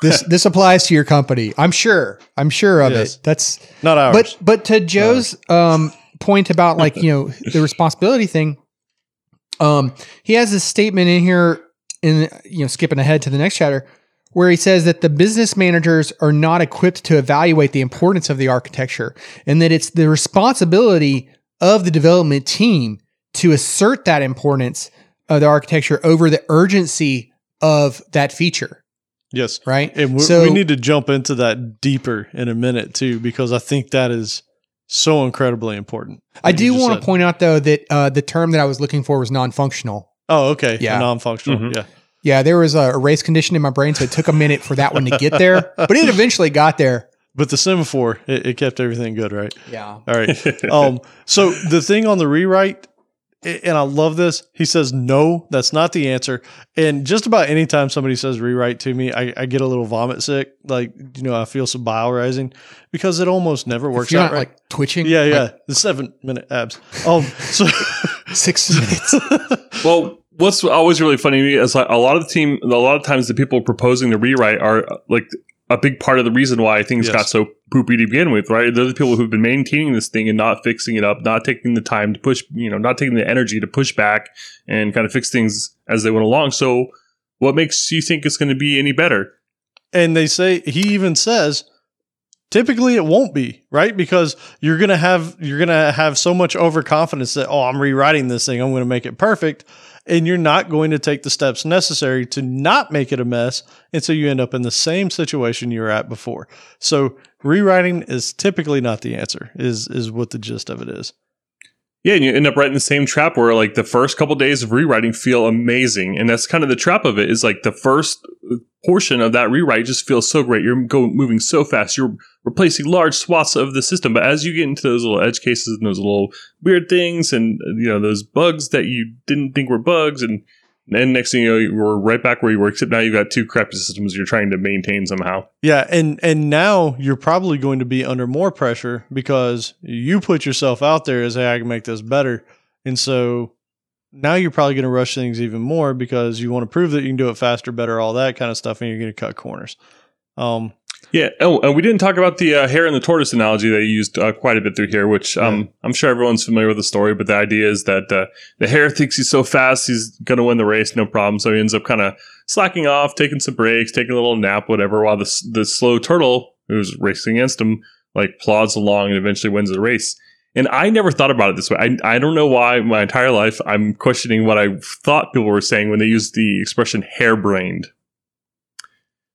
this this applies to your company. I'm sure. I'm sure of Yes. it. That's Not ours. but but to Joe's um, point about like you know the responsibility thing, um, he has this statement in here in you know skipping ahead to the next chapter where he says that the business managers are not equipped to evaluate the importance of the architecture and that it's the responsibility of the development team to assert that importance of the architecture over the urgency of that feature yes. right And we, So- we need to jump into that deeper in a minute too, because I think that is so incredibly important. I do want said. to point out though that uh, the term that I was looking for was non-functional. Oh, okay. Yeah. Non-functional. Mhm. Yeah. Yeah, there was a race condition in my brain, so it took a minute for that one to get there, but it eventually got there. But the semaphore, it, it kept everything good, right? Yeah. All right. um, so the thing on the rewrite, a- and I love this. He says no, that's not the answer. And just about any time somebody says rewrite to me, I, I get a little vomit sick. Like you know, I feel some bile rising because it almost never If works you're out not right. like twitching. yeah, yeah. like, the seven minute abs. Um, so six minutes. Well, what's always really funny to me is like a lot of the team, a lot of times the people proposing the rewrite are like a big part of the reason why things Yes. got so poopy to begin with, right? They're the people who've been maintaining this thing and not fixing it up, not taking the time to push, you know, not taking the energy to push back and kind of fix things as they went along. So, what makes you think it's going to be any better? and they say he even says typically it won't be right because you're gonna have you're gonna have so much overconfidence that oh i'm rewriting this thing i'm gonna make it perfect and you're not going to take the steps necessary to not make it a mess and so you end up in the same situation you were at before. So rewriting is typically not the answer is is what the gist of it is Yeah, and you end up right in the same trap where like the first couple days of rewriting feel amazing, and that's kind of the trap of it. Is like the first uh, portion of that rewrite just feels so great. You're go moving so fast. You're replacing large swaths of the system, but as you get into those little edge cases and those little weird things, and uh, you know those bugs that you didn't think were bugs, and then next thing you know, you're right back where you were. Except now you've got two crappy systems you're trying to maintain somehow. Yeah, and and now you're probably going to be under more pressure because you put yourself out there as, hey, I can make this better, and so now you're probably going to rush things even more because you want to prove that you can do it faster, better, all that kind of stuff, and you're going to cut corners. Um, Yeah. Oh, and we didn't talk about the uh, hare and the tortoise analogy that you used uh, quite a bit through here, which um, I'm sure everyone's familiar with the story. But the idea is that uh, the hare thinks he's so fast, he's going to win the race, no problem. So he ends up kind of slacking off, taking some breaks, taking a little nap, whatever, while the, the slow turtle who's racing against him like plods along and eventually wins the race. And I never thought about it this way. I, I don't know why my entire life I'm questioning what I thought people were saying when they used the expression harebrained.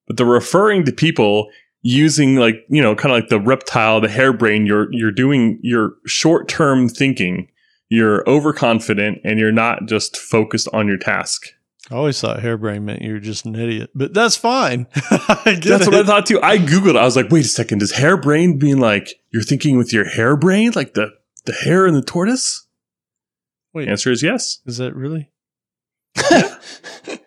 But they're referring to people using like, you know, kind of like the reptile, the harebrained. You're you're doing your short term thinking. You're overconfident and you're not just focused on your task. I always thought harebrained meant you were just an idiot, but that's fine. That's it. what I thought too. I googled. it. I was like, wait a second. Does harebrained mean like you're thinking with your hair brain, like the the hare and the tortoise? Wait. The answer is yes. Is that really?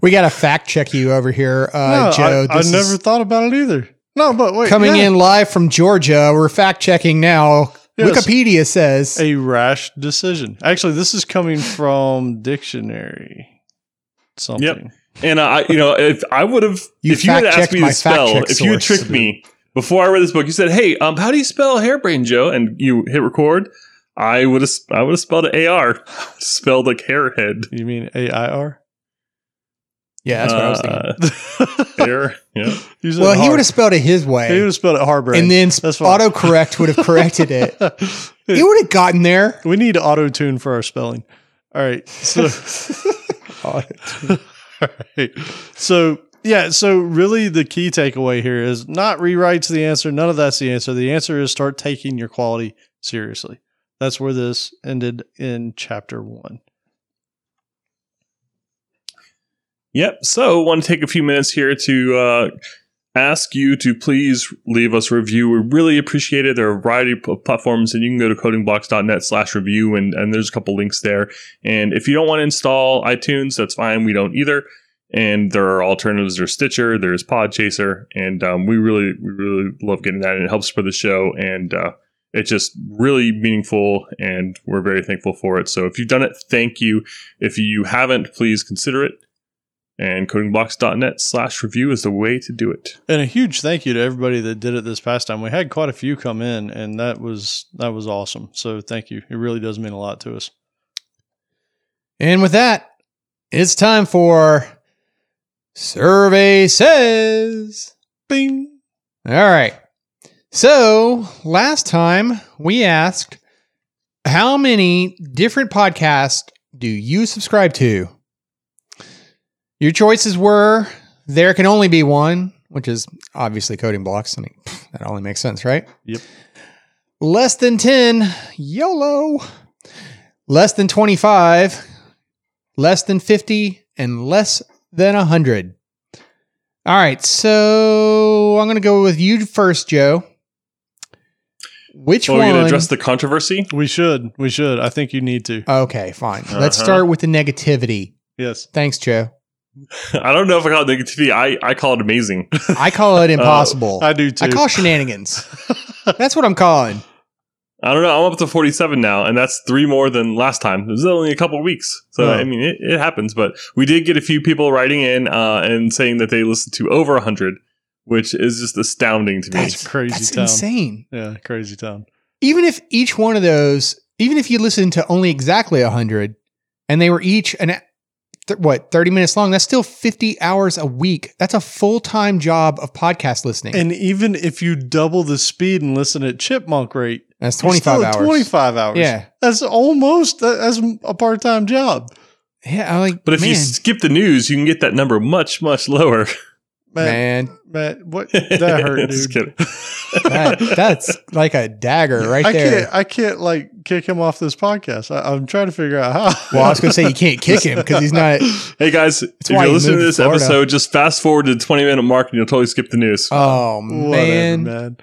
we got to fact check you over here, uh, no, Joe. I, I never thought about it either. No, but wait. coming yeah. in live from Georgia. We're fact checking now. Yes. Wikipedia says a rash decision. Actually, this is coming from dictionary. Something. And uh, I, you know, if I would have, if you had asked me to spell, if you had tricked me before I read this book, you said, "Hey, um, how do you spell harebrained, Joe?" And you hit record. I would have, I would have spelled it A R, spelled like hairhead. You mean A I R? Yeah, that's what I was thinking. Uh, Hair, yeah. you said Well, he would have spelled it his way. He would have spelled it hard and then That's autocorrect would have corrected it. He would have gotten there. we need auto tune for our spelling. All right. So, all right. So, yeah. So, really, the key takeaway here is not rewrites the answer. None of that's the answer. The answer is start taking your quality seriously. That's where this ended in chapter one. Yep. So, want to take a few minutes here to uh, ask you to please leave us a review. We really appreciate it. There are a variety of platforms, and you can go to codingblocks.net slash review, and, and there's a couple links there. And if you don't want to install iTunes, that's fine. We don't either. And there are alternatives. There's Stitcher, there's Podchaser, and um, we really, we really love getting that, and it helps for the show. And uh, it's just really meaningful, and we're very thankful for it. So if you've done it, thank you. If you haven't, please consider it and codingblocks.net slash review is the way to do it. And a huge thank you to everybody that did it this past time. We had quite a few come in, and that was that was awesome. So thank you. It really does mean a lot to us. And with that, it's time for Survey Says. Bing. All right. So last time we asked, how many different podcasts do you subscribe to? Your choices were there can only be one, which is obviously coding blocks. I mean, that only makes sense, right? Yep. Less than 10, YOLO. Less than 25, less than 50, and less than 100. All right, so I'm going to go with you first, Joe. Which Well, we're one? going to address the controversy. We should. We should. I think you need to. okay, fine. Let's Uh-huh. start with the negativity. Yes. Thanks, Joe. I don't know if I call it negativity. I, I call it amazing. I call it impossible. I do too. I call shenanigans. That's what I'm calling. I don't know. I'm up to 47 now, and that's three more than last time. It was only a couple of weeks. So, Oh. I mean, it, it happens. But we did get a few people writing in uh, and saying that they listened to over 100, which is just astounding to me. That's crazy That's town. insane. Yeah, crazy town. Even if each one of those, even if you listened to only exactly 100 and they were each an th- what 30 minutes long, that's still 50 hours a week. That's a full-time job of podcast listening. And even if you double the speed and listen at chipmunk rate, that's 25 still hours. 25 hours. Yeah. That's almost that's a part-time job. Yeah, I like But if you skip the news, you can get that number much, much lower. Man, man, man, what that hurt, Just dude. kidding. that, that's like a dagger right I there. can't I can't like kick him off this podcast. I, I'm trying to figure out how. Well, I was going to say you can't kick him because he's not. Hey guys, if you're listening to to this Florida. episode, just fast forward to the 20 minute mark and you'll totally skip the news. Oh Whatever, man. man.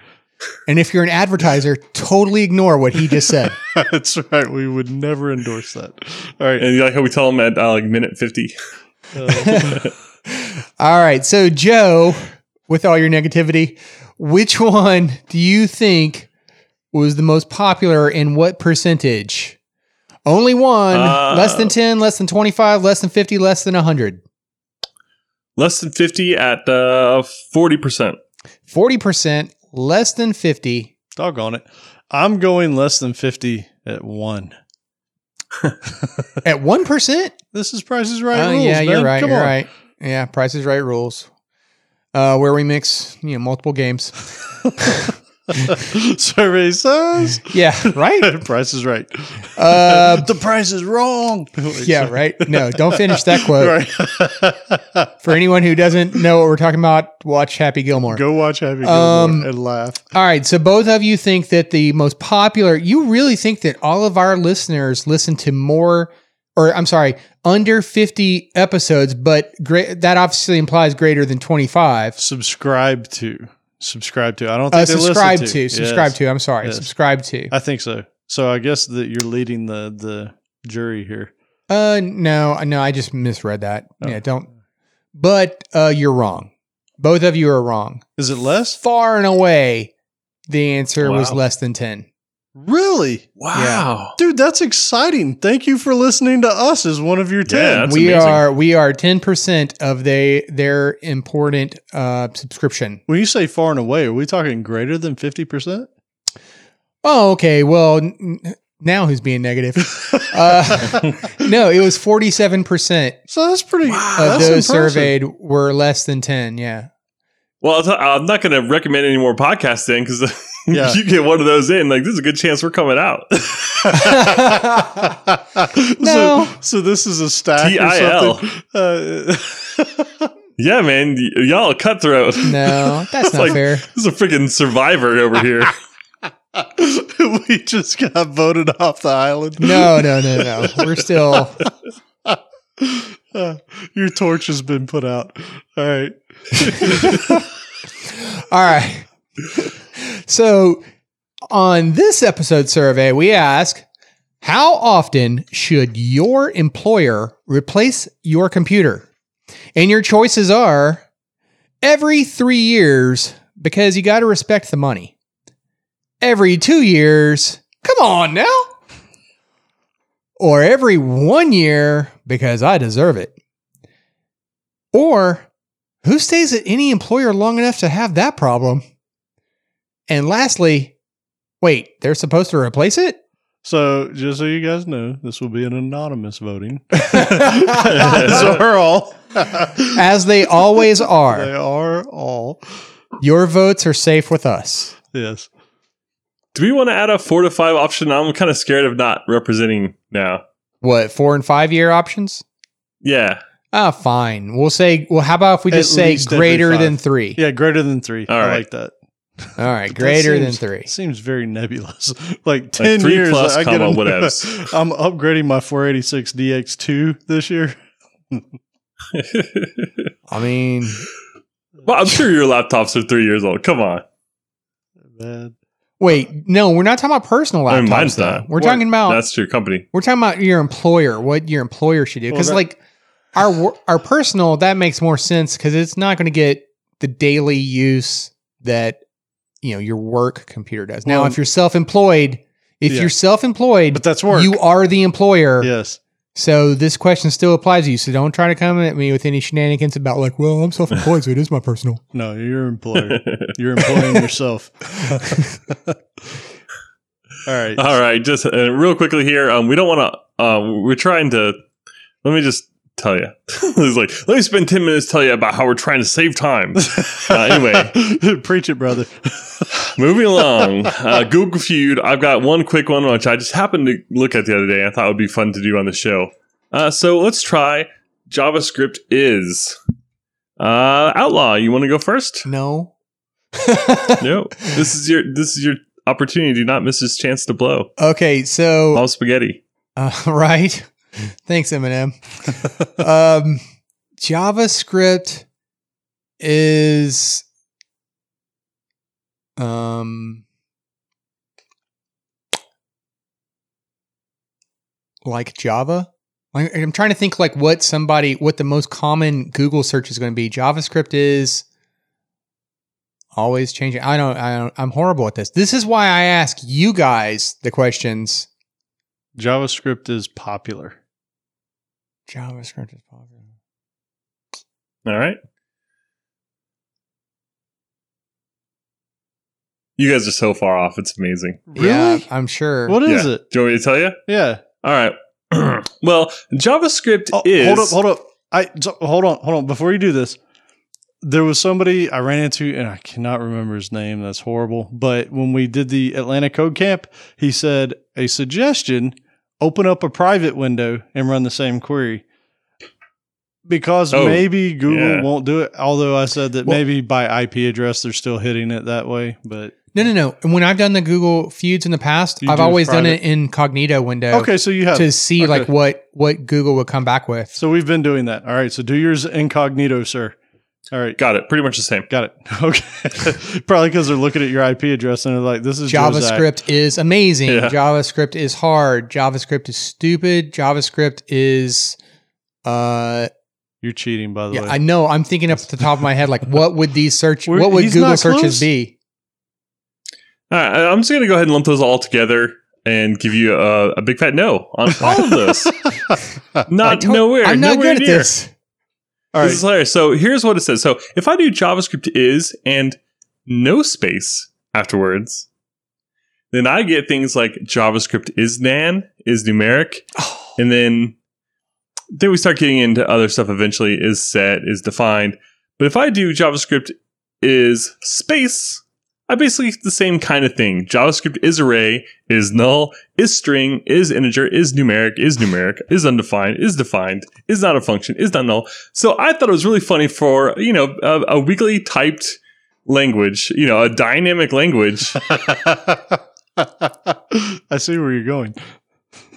And if you're an advertiser, totally ignore what he just said. That's right. We would never endorse that. All right. and you like how we tell him at uh, like minute 50. Uh, all right. So, Joe, with all your negativity, which one do you think was the most popular and what percentage? Only one. Uh, less than 10, less than 25, less than 50, less than 100. Less than 50 at uh, 40%. 40%, less than 50. doggone it. I'm going less than 50 at one. At 1%? This is Price is Right Oh, rules. yeah, you're right. Come you're on. right. Yeah, Price is Right rules. Uh, where we mix you know multiple games. Survey says Yeah, right. price is right. Uh, the price is wrong. yeah, right. No, don't finish that quote. Right. For anyone who doesn't know what we're talking about, watch Happy Gilmore. Go watch Happy Gilmore Um, and laugh. All right, so both of you think that the most popular. You really think that all of our listeners listen to more, or I'm sorry, under 50 episodes, but great. That obviously implies greater than 25. Subscribe to. Subscribe to. I don't think Uh, they listen subscribe to. to. Subscribe Yes. to. I'm sorry. Yes. Subscribe to. I think so. So I guess that you're leading the the jury here. Uh, no, no, I just misread that. Oh. Yeah, don't. But uh, you're wrong. Both of you are wrong. Is it less? Far and away, the answer was less than 10. Really? Wow. Dude, that's exciting. Thank you for listening to us as one of your 10. Yeah, we amazing. are we are 10% of they their important uh subscription. when you say far and away, are we talking greater than 50%? Oh, okay. Well, n- n- now who's being negative? Uh, no, it was 47% So that's pretty of that's those impressive. surveyed were less than 10. Yeah. Well, I'll t- I'm not going to recommend any more podcasts then because Yeah. you get one of those in, like, there's a good chance we're coming out. No. So, so this is a stack TIL. or something. Uh, yeah, man. Y- y'all cutthroat. No, that's not Like- fair. This is a freaking survivor over here. we just got voted off the island. No, no, no, no. We're still Uh, your torch has been put out. All right. All right. So, on this episode survey, we ask How often should your employer replace your computer? And your choices are every three years, because you got to respect the money. Every two years, come on now. Or every one year, because I deserve it. Or who stays at any employer long enough to have that problem? And lastly, wait, they're supposed to replace it? So, just so you guys know, this will be an anonymous voting. so we're all. As they always are. They are. are all. Your votes are safe with us. Yes. Do we want to add a four to five option? I'm kind of scared of not representing now. What, four and five year options? Yeah. Ah, fine. We'll say, well, how about if we At just say greater than three? Yeah, greater than three. All I right. like that. All right, That greater than three. Seems very nebulous. like 10 three years. plus, I get comma, a- whatevs. I'm upgrading my 486 DX2 this year. I mean, well, I'm sure your laptops are three years old. Come on. Bad. wait, no, we're not talking about personal I laptops. mean, mine's though. not. We're What? talking about That's your company. We're talking about your employer, what your employer should do. Because that- like our our personal, that makes more sense because it's not going to get the daily use that you know your work computer does. Now, Well, if you're self employed, if yeah. you're self employed, But that's work. you are the employer. yes. So this question still applies to you. So don't try to come at me with any shenanigans about like, well, I'm self employed, so it is my personal. No, you're an employer. You're employing yourself. All right. All right, just uh, real quickly here. Um, we don't want to. Um, we're trying to. Let me just tell you. it's like let me spend ten minutes tell you about how we're trying to save time. Uh, anyway, preach it, brother. moving along. Uh, Google Feud. I've got one quick one which I just happened to look at the other day. I thought would be fun to do on the show. Uh, so let's try. JavaScript is uh, outlaw. You want to go first? No. No. This is your. This is your opportunity. Do not miss this chance to blow. okay, so All spaghetti. Uh, right. Thanks, Eminem. um, JavaScript is um like Java. I'm trying to think like what somebody what the most common Google search is going to be. JavaScript is always changing. I don't. I don't. I'm horrible at this. This is why I ask you guys the questions. JavaScript is popular. JavaScript is popular. All right. You guys are so far off. It's amazing. Yeah, Really? I'm sure. What is Yeah. it? Do you want me to tell you? Yeah. All right. well, JavaScript Oh, is. hold up, hold up. I so, hold on, hold on. Before you do this, there was somebody I ran into, and I cannot remember his name. That's horrible. But when we did the Atlanta Code Camp, he said a suggestion: open up a private window and run the same query. Because Oh, maybe Google yeah. won't do it. Although I said that Well- maybe by IP address they're still hitting it that way. But No, no, no. And when I've done the Google feuds in the past, I've do always done private? it incognito window okay, so you have. to see like what what Google would come back with. So we've been doing that. All right. So do yours incognito, sir. All right. Got it. Pretty much the same. Got it. Okay. Probably because they're looking at your IP address and they're like, "This is Joe Zack. JavaScript is amazing. Yeah. JavaScript is hard. JavaScript is stupid. JavaScript is uh You're cheating, by the yeah, way. I know. I'm thinking off the top of my head like what would these search We're- what would Google searches close. be? All right, I'm just going to go ahead and lump those all together and give you a, a big fat no on all of those. Not told- nowhere. I'm not nowhere good at this. All This right. is hilarious. So here's what it says. So if I do JavaScript is and no space afterwards, then I get things like JavaScript is nan, is numeric, Oh, and then then we start getting into other stuff eventually is set, is defined. But if I do JavaScript is space, I basically the same kind of thing. JavaScript is array, is null, is string, is integer, is numeric, is numeric, is undefined, is defined, is not a function, is not null. So I thought it was really funny for, you know, a, a weakly typed language, you know, a dynamic language. I see where you're going.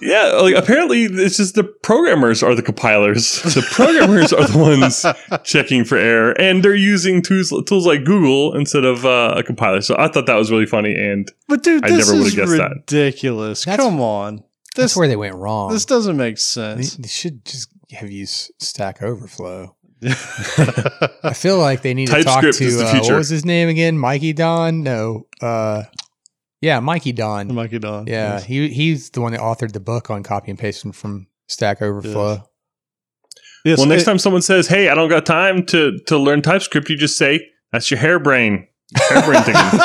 Yeah, like apparently it's just the programmers are the compilers. The programmers are the ones checking for error, and they're using tools tools like Google instead of uh, a compiler. So I thought that was really funny, and But dude, I this never would've is guessed that. ridiculous. Come on. That's This where they went wrong. this doesn't make sense. they should just have used Stack Overflow. I feel like they need to talk to uh, what was his name again? Mikey Don? No. Uh yeah, Mikey Don. Mikey Don. Yeah, Yes. he he's the one that authored the book on copy and pasting from Stack Overflow. Yes, well, next it- time someone says, "Hey, I don't got time to to learn TypeScript," you just say, "That's your hairbrain." Hairbrain thinking.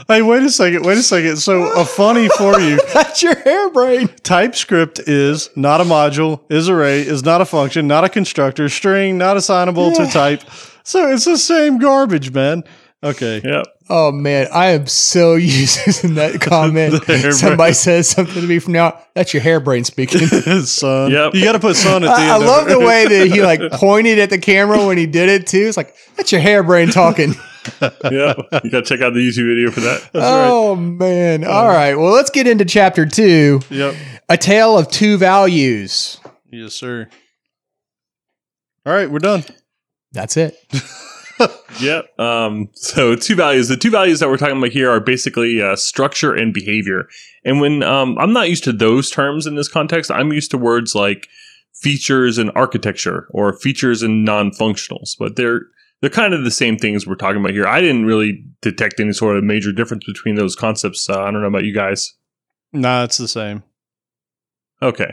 hey, wait a second. Wait a second. So, a funny for you That's your hairbrain. TypeScript is not a module, is array, is not a function, not a constructor, string, not assignable to type. So, it's the same garbage, man. Okay. Yep. Oh man, I am so used in that comment. The hairbrain. Somebody says something to me from now. That's your hairbrain speaking. son. Yep. You got to put son at the I, I love of the way that he like pointed at the camera when he did it too. It's like that's your hairbrain talking. Yep. You got to check out the YouTube video for that. That's right. oh man! All right, well let's get into chapter two: Yep. a tale of two values. Yes, sir. All right, we're done. That's it. Yep. Um, so two values. The two values that we're talking about here are basically uh, structure and behavior. And when um, I'm not used to those terms in this context, I'm used to words like features and architecture or features and non-functionals. But they're they're kind of the same things we're talking about here. I didn't really detect any sort of major difference between those concepts. Uh, I don't know about you guys. Nah, it's the same. Okay.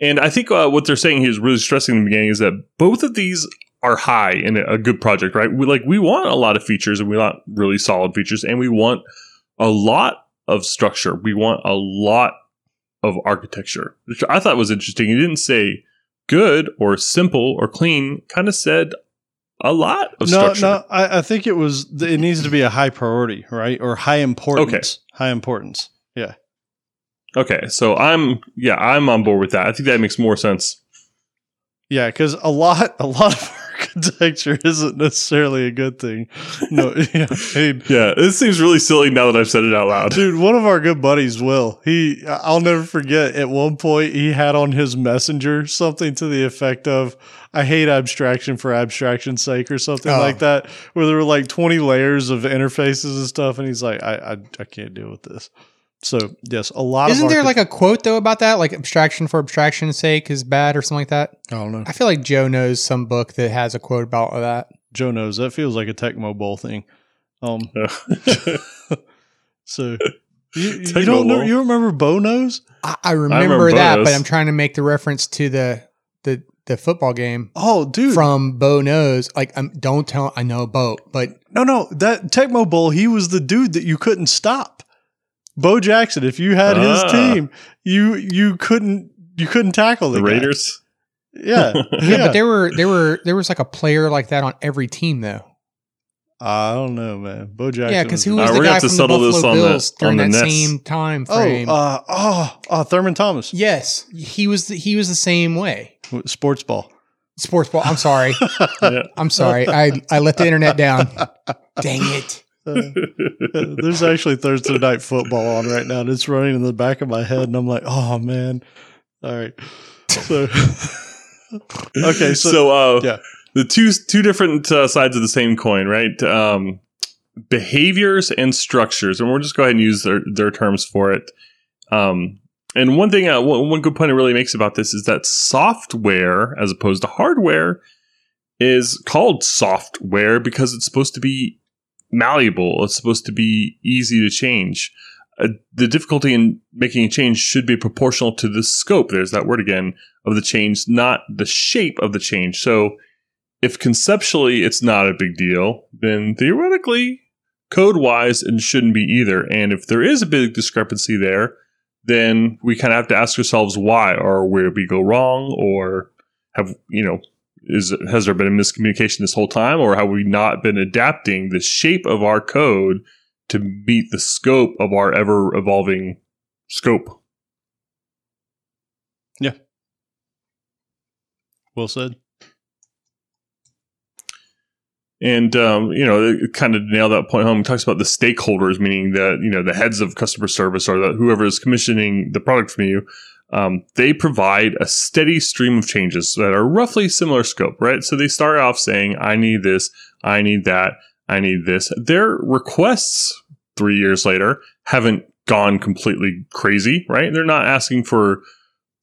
And I think uh, what they're saying here is really stressing in the beginning is that both of these are high in a good project, right? We like we want a lot of features and we want really solid features and we want a lot of structure. We want a lot of architecture, which I thought was interesting. He didn't say good or simple or clean, kind of said a lot of No, structure. no, I, I think it was. It needs to be a high priority, right, or high importance. Okay. High importance. Yeah. Okay, so I'm yeah, I'm on board with that. I think that makes more sense. Yeah, because a lot, a lot of architecture isn't necessarily a good thing. No, yeah, I mean, Yeah, this seems really silly now that I've said it out loud. dude, one of our good buddies, Will, he, I'll never forget. At one point, he had on his messenger something to the effect of, "I hate abstraction for abstraction's sake" or something Oh. like that, where there were like twenty layers of interfaces and stuff, and he's like, "I, I, I can't deal with this." So yes, a lot. Isn't of there like a quote though about that? Like abstraction for abstraction's sake is bad or something like that? I don't know. I feel like Joe knows some book that has a quote about that. Joe knows that feels like a Tecmo Bowl thing. Um, so you, you don't know, you remember Bo knows? I, I remember, remember that, Bo but knows. I'm trying to make the reference to the the the football game Oh, dude, from Bo knows. Like, um, don't tell I know Bo, but no, no, that Tecmo Bowl. He was the dude that you couldn't stop. Bo Jackson. If you had his Ah. team, you you couldn't you couldn't tackle the, the guy. Raiders. Yeah, Yeah, but there were there were there was like a player like that on every team though. I don't know, man. Bo Jackson. Yeah, because who was Uh, the we're gonna guy have to from the settle this Buffalo on the- Bills during on that the Nets. same time Oh, frame? uh, oh, oh, Thurman Thomas. yes, he was the, he was the same way. Sports ball. Sports ball. I'm sorry. Yeah. I'm sorry. I I let the internet down. Dang it. Uh, there's actually Thursday night football on right now, and it's running in the back of my head, and I'm like, oh man. All right. So, okay. So, So, uh, yeah. the two two different uh, sides of the same coin, right? Um, behaviors and structures, and we'll just go ahead and use their their terms for it. Um, and one thing, uh, one, one good point it really makes about this is that software, as opposed to hardware, is called software because it's supposed to be malleable. It's supposed to be easy to change. Uh, the difficulty in making a change should be proportional to the scope. There's that word again of the change, not the shape of the change. So, if conceptually it's not a big deal, then theoretically, code wise, it shouldn't be either. And if there is a big discrepancy there, then we kind of have to ask ourselves why, or where we go wrong, or have you know, is has there been a miscommunication this whole time, or have we not been adapting the shape of our code to meet the scope of our ever evolving scope? Yeah. Well said. And um, you know, it kind of nailed that point home. It talks about the stakeholders, meaning that you know the heads of customer service or the, whoever is commissioning the product from you. Um, they provide a steady stream of changes that are roughly similar scope, right? So they start off saying, "I need this, I need that, I need this." Their requests three years later haven't gone completely crazy, right? They're not asking for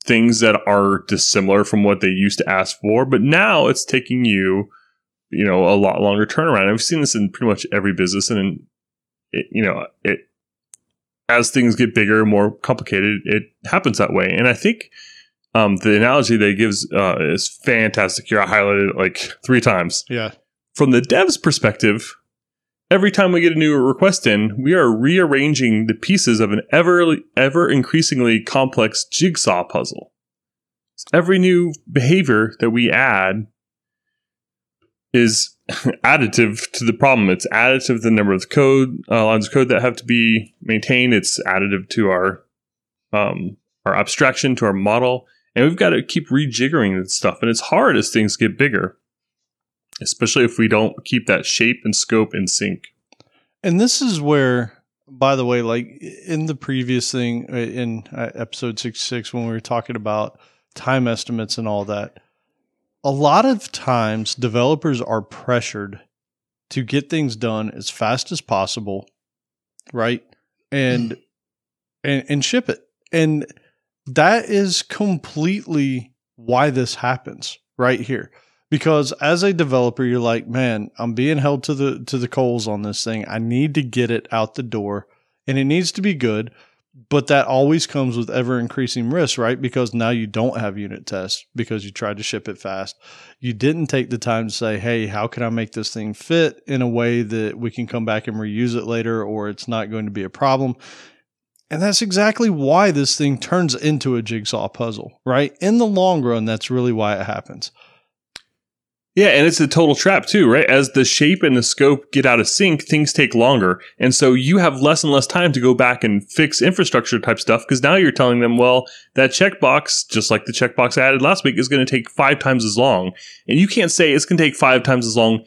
things that are dissimilar from what they used to ask for, but now it's taking you you know a lot longer turnaround. I've seen this in pretty much every business, and it, you know it as things get bigger, more complicated, it happens that way. And I think um, the analogy they he gives uh, is fantastic. Here, I highlighted it like three times. Yeah. From the dev's perspective, every time we get a new request in, we are rearranging the pieces of an ever ever increasingly complex jigsaw puzzle. Every new behavior that we add is additive to the problem. It's additive to the number of code uh, lines of code that have to be maintained. It's additive to our um, our abstraction, to our model, and we've got to keep rejiggering this stuff. And it's hard as things get bigger, especially if we don't keep that shape and scope in sync. And this is where, by the way, like in the previous thing uh, in uh, episode 66, when we were talking about time estimates and all that, a lot of times developers are pressured to get things done as fast as possible, right? And mm. and and ship it. And that is completely why this happens right here. Because as a developer, you're like, man, I'm being held to the to the coals on this thing. I need to get it out the door and it needs to be good. But that always comes with ever increasing risk, right? Because now you don't have unit tests because you tried to ship it fast. You didn't take the time to say, hey, how can I make this thing fit in a way that we can come back and reuse it later or it's not going to be a problem? And that's exactly why this thing turns into a jigsaw puzzle, right? In the long run, that's really why it happens. Yeah, and it's a total trap too, right? As the shape and the scope get out of sync, things take longer. And so you have less and less time to go back and fix infrastructure type stuff because now you're telling them, well, that checkbox, just like the checkbox I added last week, is going to take five times as long. And you can't say it's going to take five times as long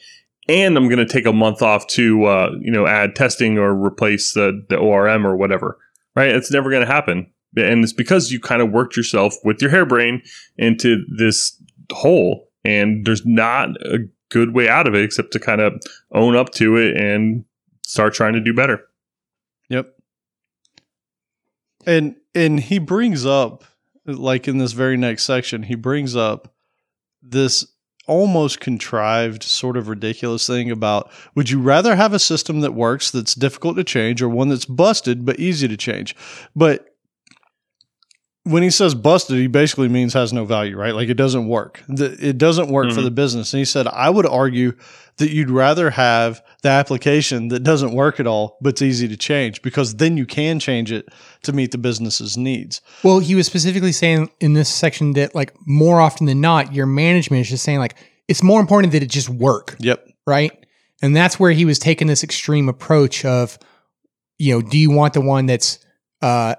and I'm going to take a month off to, uh, you know, add testing or replace the, the ORM or whatever, right? It's never going to happen. And it's because you kind of worked yourself with your hairbrain into this hole and there's not a good way out of it except to kind of own up to it and start trying to do better. Yep. And and he brings up like in this very next section, he brings up this almost contrived sort of ridiculous thing about would you rather have a system that works that's difficult to change or one that's busted but easy to change? But when he says busted, he basically means has no value, right? Like it doesn't work. The, it doesn't work for Mhm. the business. And he said, I would argue that you'd rather have the application that doesn't work at all, but it's easy to change because then you can change it to meet the business's needs. Well, he was specifically saying in this section that like more often than not, your management is just saying like it's more important that it just work, Yep. right? And that's where he was taking this extreme approach of, you know, do you want the one that's, uh,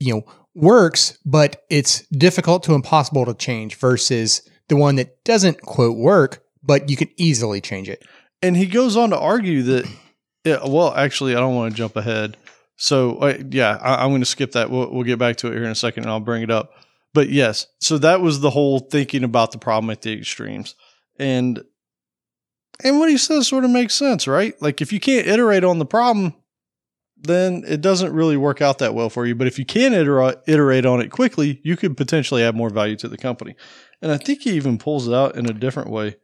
you know, works but it's difficult to impossible to change versus the one that doesn't quote work but you can easily change it. And he goes on to argue that, yeah, well, actually, I don't want to jump ahead. So, uh, yeah, I, I'm going to skip that. We'll, we'll get back to it here in a second and I'll bring it up. But yes, so that was the whole thinking about the problem at the extremes. And and what he says sort of makes sense, right? Like if you can't iterate on the problem, then it doesn't really work out that well for you. But if you can iterate, iterate on it quickly, you could potentially add more value to the company. And I think he even pulls it out in a different way.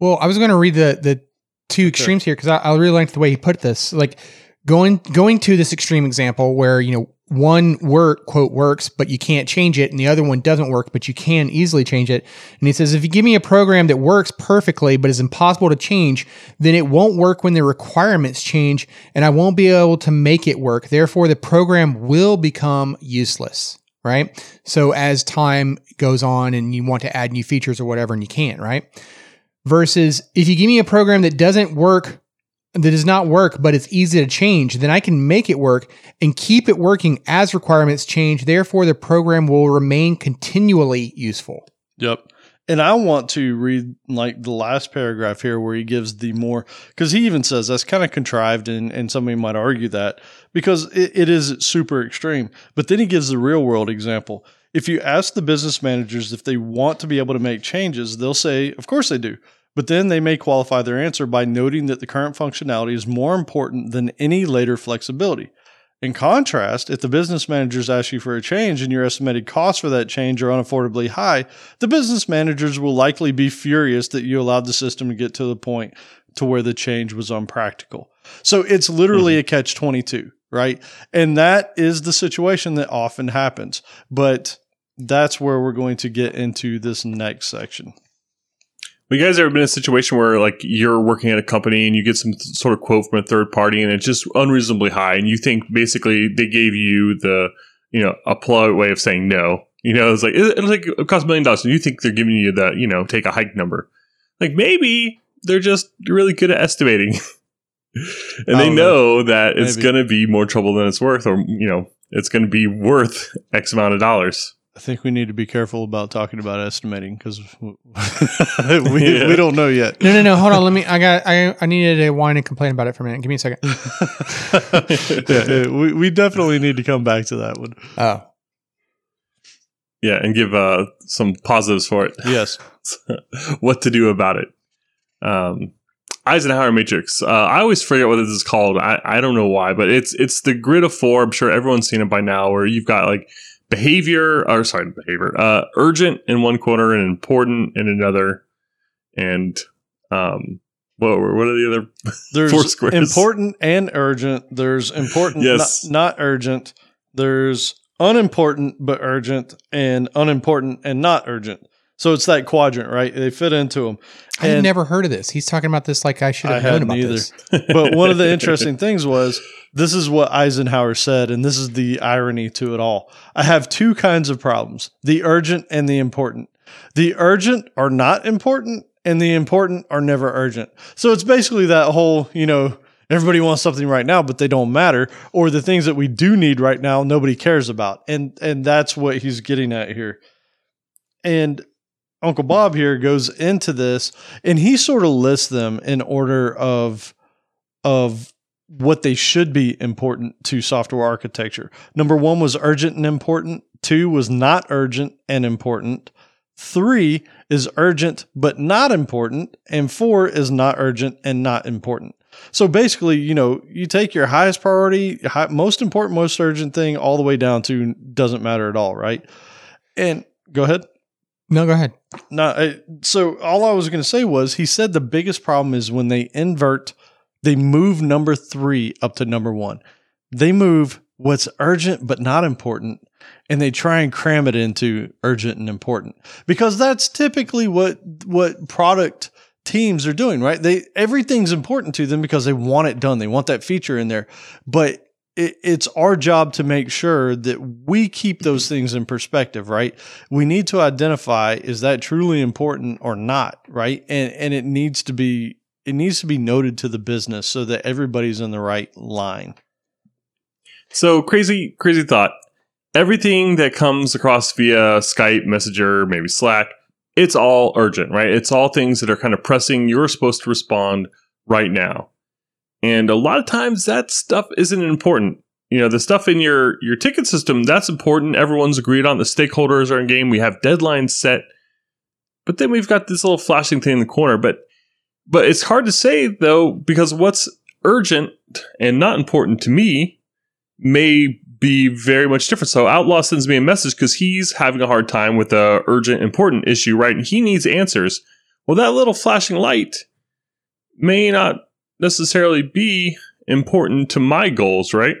Well, I was going to read the the two extremes here because I, I really liked the way he put this. Like going going to this extreme example where you know one work quote works but you can't change it, and the other one doesn't work but you can easily change it. And he says if you give me a program that works perfectly but is impossible to change, then it won't work when the requirements change, and I won't be able to make it work. Therefore, the program will become useless. Right. So as time goes on and you want to add new features or whatever, and you can't, right? versus if you give me a program that doesn't work that does not work but it's easy to change then i can make it work and keep it working as requirements change therefore the program will remain continually useful Yep. And I want to read like the last paragraph here where he gives the more, because he even says that's kind of contrived, and, and somebody might argue that because it, it is super extreme. But then he gives the real world example. If you ask the business managers if they want to be able to make changes, they'll say, of course they do. But then they may qualify their answer by noting that the current functionality is more important than any later flexibility. In contrast, if the business managers ask you for a change and your estimated costs for that change are unaffordably high, the business managers will likely be furious that you allowed the system to get to the point to where the change was unpractical. So it's literally mm-hmm. a catch 22, right? And that is the situation that often happens. But that's where we're going to get into this next section. You guys ever been in a situation where like you're working at a company and you get some th- sort of quote from a third party and it's just unreasonably high and you think basically they gave you the you know a polite way of saying no. You know, it's like it- it'll take it cost a million dollars and you think they're giving you the you know take a hike number. Like maybe they're just really good at estimating, and they don't know that it's going to be more trouble than it's worth, or you know it's going to be worth X amount of dollars. I think we need to be careful about talking about estimating because we, Yeah. we don't know yet. no no no hold on let me i got i, I needed to whine and complain about it for a minute give me a second yeah, yeah, we, we definitely need to come back to that one. oh Yeah, and give uh, some positives for it. Yes. what to do about it. Um, Eisenhower matrix. Uh, I always forget what this is called. I, I don't know why, but it's it's the grid of four. I'm sure everyone's seen it by now, where you've got like behavior, or sorry, behavior, uh, urgent in one corner and important in another, and um, what were- what are the other? There's Four squares. important and urgent. There's important, Yes. not, not urgent. There's unimportant but urgent, and unimportant and not urgent. So it's that quadrant, right? They fit into them. i had never heard of this he's talking about this like i should I have known about either. this but one of the interesting things was this is what Eisenhower said, and this is the irony to it all. I have two kinds of problems the urgent and the important. The urgent are not important, and the important are never urgent. So it's basically that whole, you know, everybody wants something right now, but they don't matter, or the things that we do need right now, nobody cares about. And and that's what he's getting at here. And Uncle Bob here goes into this and he sort of lists them in order of of what they should be important to software architecture. Number 1 was urgent and important, 2 was not urgent and important, 3 is urgent but not important, and 4 is not urgent and not important. So basically, you know, you take your highest priority, high, most important, most urgent thing all the way down to doesn't matter at all, right? And go ahead. No go ahead No, I- so all I was going to say was he said the biggest problem is when they invert, they move number three up to number one. They move what's urgent but not important and they try and cram it into urgent and important because that's typically what what product teams are doing, right? They everything's important to them because they want it done. They want that feature in there. But it, it's our job to make sure that we keep those things in perspective, right? We need to identify is that truly important or not, right? And and it needs to be it needs to be noted to the business so that everybody's in the right line. So crazy, crazy thought. Everything that comes across via Skype, Messenger, maybe Slack, it's all urgent, right? It's all things that are kind of pressing. You're supposed to respond right now. And a lot of times that stuff isn't important. You know, the stuff in your your ticket system, that's important. Everyone's agreed on. The stakeholders are in game. We have deadlines set. But then we've got this little flashing thing in the corner. But but it's hard to say though, because what's urgent and not important to me may be very much different. So Outlaw sends me a message because he's having a hard time with a urgent, important issue, right? And he needs answers. Well, that little flashing light may not necessarily be important to my goals, right?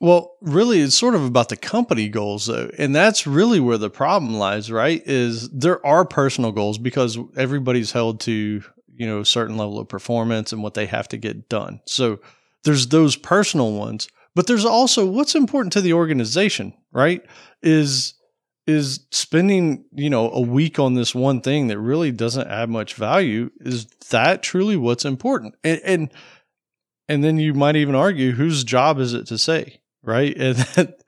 Well, really, it's sort of about the company goals, though. And that's really where the problem lies, right? Is there are personal goals because everybody's held to, you know, a certain level of performance and what they have to get done. So there's those personal ones, but there's also what's important to the organization, right? Is is spending, you know, a week on this one thing that really doesn't add much value, is that truly what's important? And and, and then you might even argue whose job is it to say, right? And that,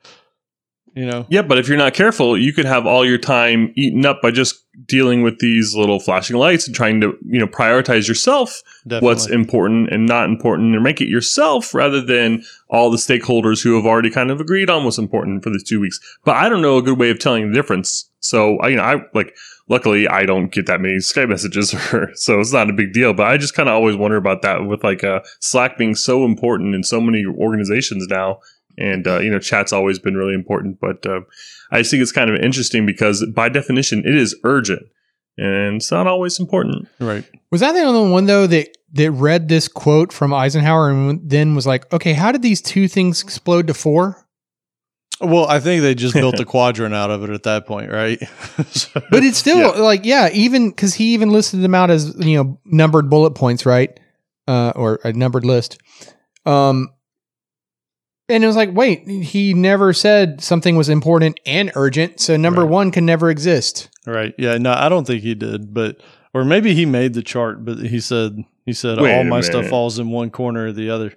you know. Yeah, but if you're not careful, you could have all your time eaten up by just dealing with these little flashing lights and trying to, you know, prioritize yourself Definitely. what's important and not important and make it yourself rather than all the stakeholders who have already kind of agreed on what's important for the two weeks. But I don't know a good way of telling the difference. So I, you know, I like, luckily I don't get that many Skype messages or so it's not a big deal, but I just kind of always wonder about that with like, uh, Slack being so important in so many organizations now. And, uh, you know, chat's always been really important, but, uh, I just think it's kind of interesting because by definition, it is urgent and it's not always important. Right. Was that the only one though that that read this quote from Eisenhower and then was like, okay, how did these two things explode to four? Well, I think they just built a quadrant out of it at that point, right? So- But it's still Yeah. like, yeah, even because he even listed them out as you know numbered bullet points, right? Uh, or a numbered list. Um, and it was like, wait, he never said something was important and urgent, so number Right. one can never exist. right. Yeah. No, I don't think he did, but or maybe he made the chart, but he said he said Wait all a my stuff falls in one corner or the other.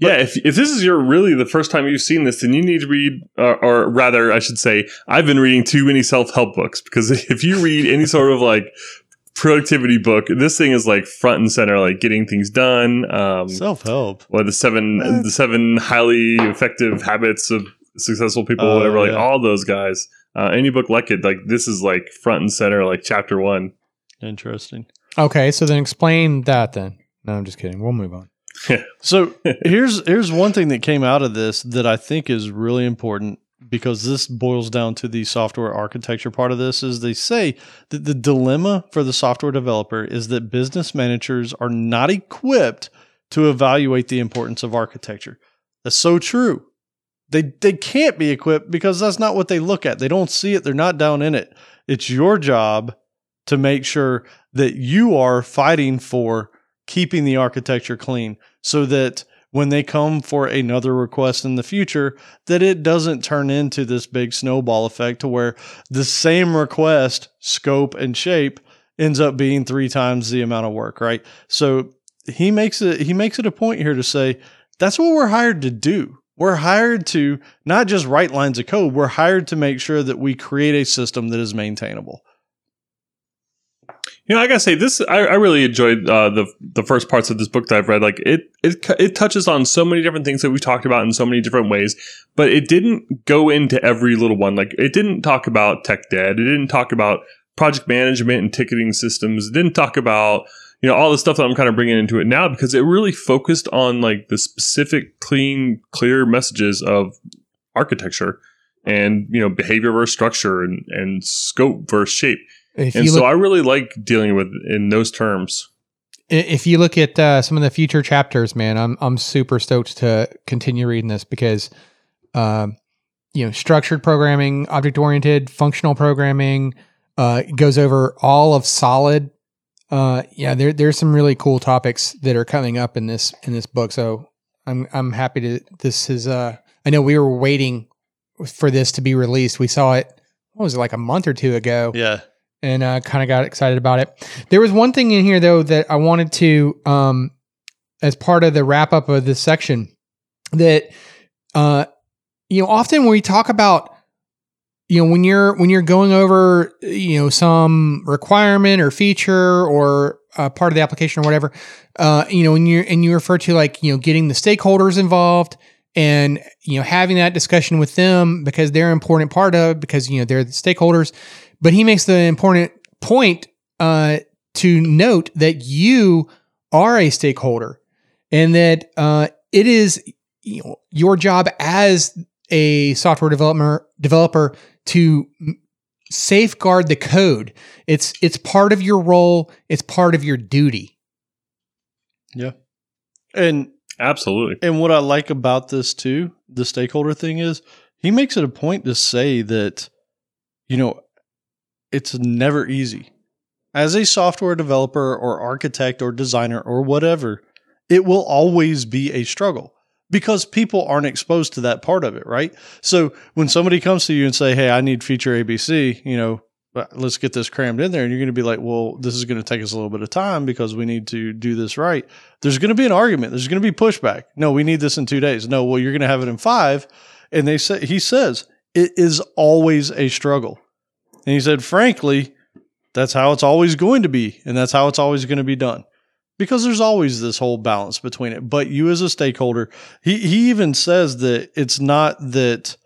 Yeah, if, if this is your really the first time you've seen this, then you need to read, uh, or rather, I should say, I've been reading too many self help books because if you read any sort of like productivity book, this thing is like front and center, like getting things done. Um, Self help. or the seven What? the seven highly effective habits of successful people, Oh, whatever. Like yeah. all those guys. Uh, any book like it, like this is like front and center, like chapter one. Interesting. Okay, so then explain that then. No, I'm just kidding. We'll move on. So here's here's one thing that came out of this that I think is really important because this boils down to the software architecture part of this is they say that the dilemma for the software developer is that business managers are not equipped to evaluate the importance of architecture. That's so true. They they can't be equipped because that's not what they look at. They don't see it. They're not down in it. It's your job to make sure that you are fighting for keeping the architecture clean so that when they come for another request in the future that it doesn't turn into this big snowball effect to where the same request scope and shape ends up being three times the amount of work right? So he makes it he makes it a point here to say that's what we're hired to do. We're hired to not just write lines of code we're hired to make sure that we create a system that is maintainable You know, I gotta say this. I, I really enjoyed uh, the the first parts of this book that I've read. Like it, it, it touches on so many different things that we talked about in so many different ways, but it didn't go into every little one. Like it didn't talk about tech debt. It didn't talk about project management and ticketing systems. It didn't talk about you know all the stuff that I'm kind of bringing into it now because it really focused on like the specific, clean, clear messages of architecture and you know behavior versus structure and and scope versus shape. If And you so look, I really like dealing with in those terms. if you look at uh, some of the future chapters, man, I'm I'm super stoked to continue reading this because, um, you know, structured programming, object oriented, functional programming. Uh, goes over all of solid. Uh, yeah, there there's some really cool topics that are coming up in this in this book. So I'm I'm happy to this is uh I know we were waiting for this to be released. We saw it what was it like a month or two ago Yeah. And uh, kind of got excited about it. There was one thing in here though that I wanted to, um, as part of the wrap up of this section, that uh, you know, often when we talk about, you know, when you're when you're going over, you know, some requirement or feature or uh, part of the application or whatever, uh, you know, when you're and you refer to like you know getting the stakeholders involved and you know having that discussion with them because they're an important part of because you know they're the stakeholders but he makes the important point uh, to note that you are a stakeholder and that uh, it is you know, your job as a software developer developer to safeguard the code. It's it's part of your role. It's part of your duty. Yeah, And Absolutely. and what I like about this too, the stakeholder thing is he makes it a point to say that you know it's never easy. As a software developer or architect or designer or whatever, it will always be a struggle because people aren't exposed to that part of it, right? So when somebody comes to you and say, "Hey, I need feature ABC," you know, "Uh, let's get this crammed in there and you're going to be like, "Well, this is going to take us a little bit of time because we need to do this right." There's going to be an argument. There's going to be pushback. No, we need this in 2 days. No, well, you're going to have it in 5. And they say he says, "It is always a struggle." And he said, "Frankly, that's how it's always going to be and that's how it's always going to be done." because there's always this whole balance between it. But you as a stakeholder, he he even says that it's not that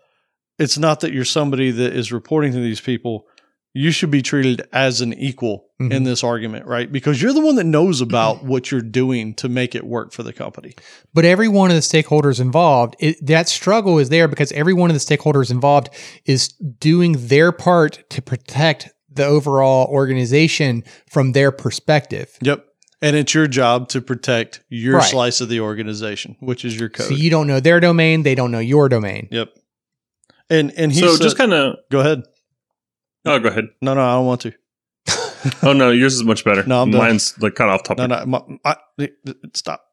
it's not that you're somebody that is reporting to these people. You should be treated as an equal in Mhm. this argument, right? Because you're the one that knows about what you're doing to make it work for the company. but every one of the stakeholders involved it, that struggle is there because every one of the stakeholders involved is doing their part to protect the overall organization from their perspective Yep. And it's your job to protect your Right. slice of the organization, which is your code. so you don't know their domain they don't know your domain yep. And and he so said- just kind of. go ahead. Oh, go ahead. No, no, I don't want to. Oh no, yours is much better. No, I'm done. Mine's like cut off topic. No, no, my, I, stop.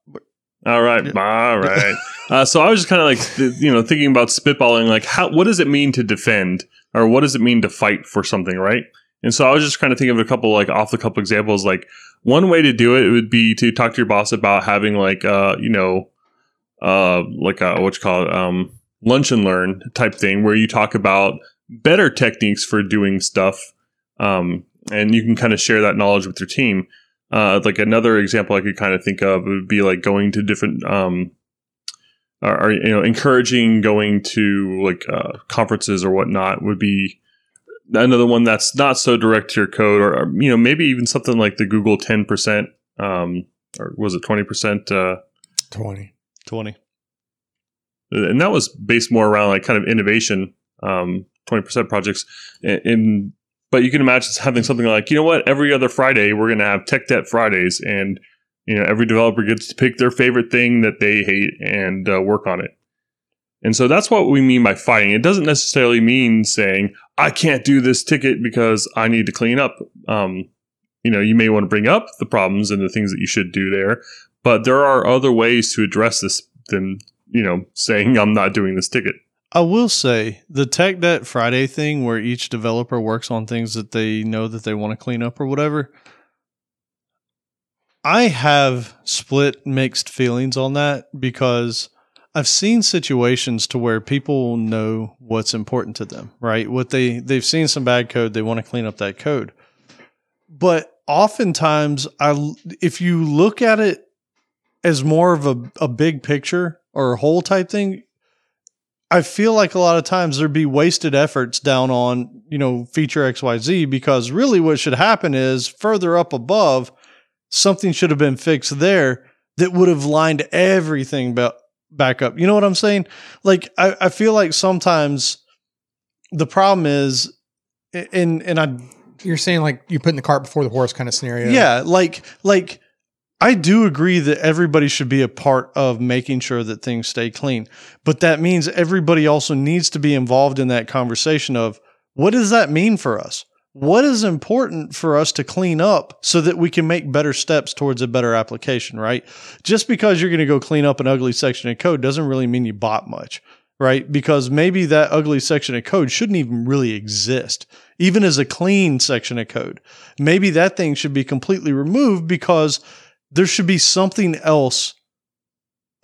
All right, all right. uh, so I was just kind of like, you know, thinking about spitballing, like, how, what does it mean to defend, or what does it mean to fight for something, right? And so I was just kind of thinking of a couple, like, off the couple examples. Like, one way to do it would be to talk to your boss about having, like, uh, you know, uh, like a what you call it, um, lunch and learn type thing, where you talk about better techniques for doing stuff, um, and you can kind of share that knowledge with your team. Uh, like another example I could kind of think of would be like going to different, um, or, or, you know, encouraging going to like uh, conferences or whatnot would be another one that's not so direct to your code, or, or, you know, maybe even something like the Google ten percent, um, or was it twenty percent? Uh, 20 20. and that was based more around like kind of innovation, um, twenty percent projects. And, and but you can imagine having something like, you know what, every other Friday we're going to have Tech Debt Fridays, and you know every developer gets to pick their favorite thing that they hate and uh, work on it. And so that's what we mean by fighting. It doesn't necessarily mean saying I can't do this ticket because I need to clean up. Um, you know, you may want to bring up the problems and the things that you should do there, but there are other ways to address this than you know saying I'm not doing this ticket. I will say the Tech Debt Friday thing where each developer works on things that they know that they want to clean up or whatever. I have split mixed feelings on that because I've seen situations to where people know what's important to them, right? What they they've seen some bad code, they want to clean up that code. But oftentimes I if you look at it as more of a, a big picture or a whole type thing, I feel like a lot of times there'd be wasted efforts down on, you know, feature XYZ because really what should happen is further up above, something should have been fixed there that would have lined everything ba- back up. You know what I'm saying? Like, I, I feel like sometimes the problem is, and, and I, you're saying like you're putting the cart before the horse kind of scenario yeah, like, like, I do agree that everybody should be a part of making sure that things stay clean. But that means everybody also needs to be involved in that conversation of what does that mean for us? What is important for us to clean up so that we can make better steps towards a better application, right? Just because you're going to go clean up an ugly section of code doesn't really mean you bought much, right? Because maybe that ugly section of code shouldn't even really exist, even as a clean section of code. Maybe that thing should be completely removed because there should be something else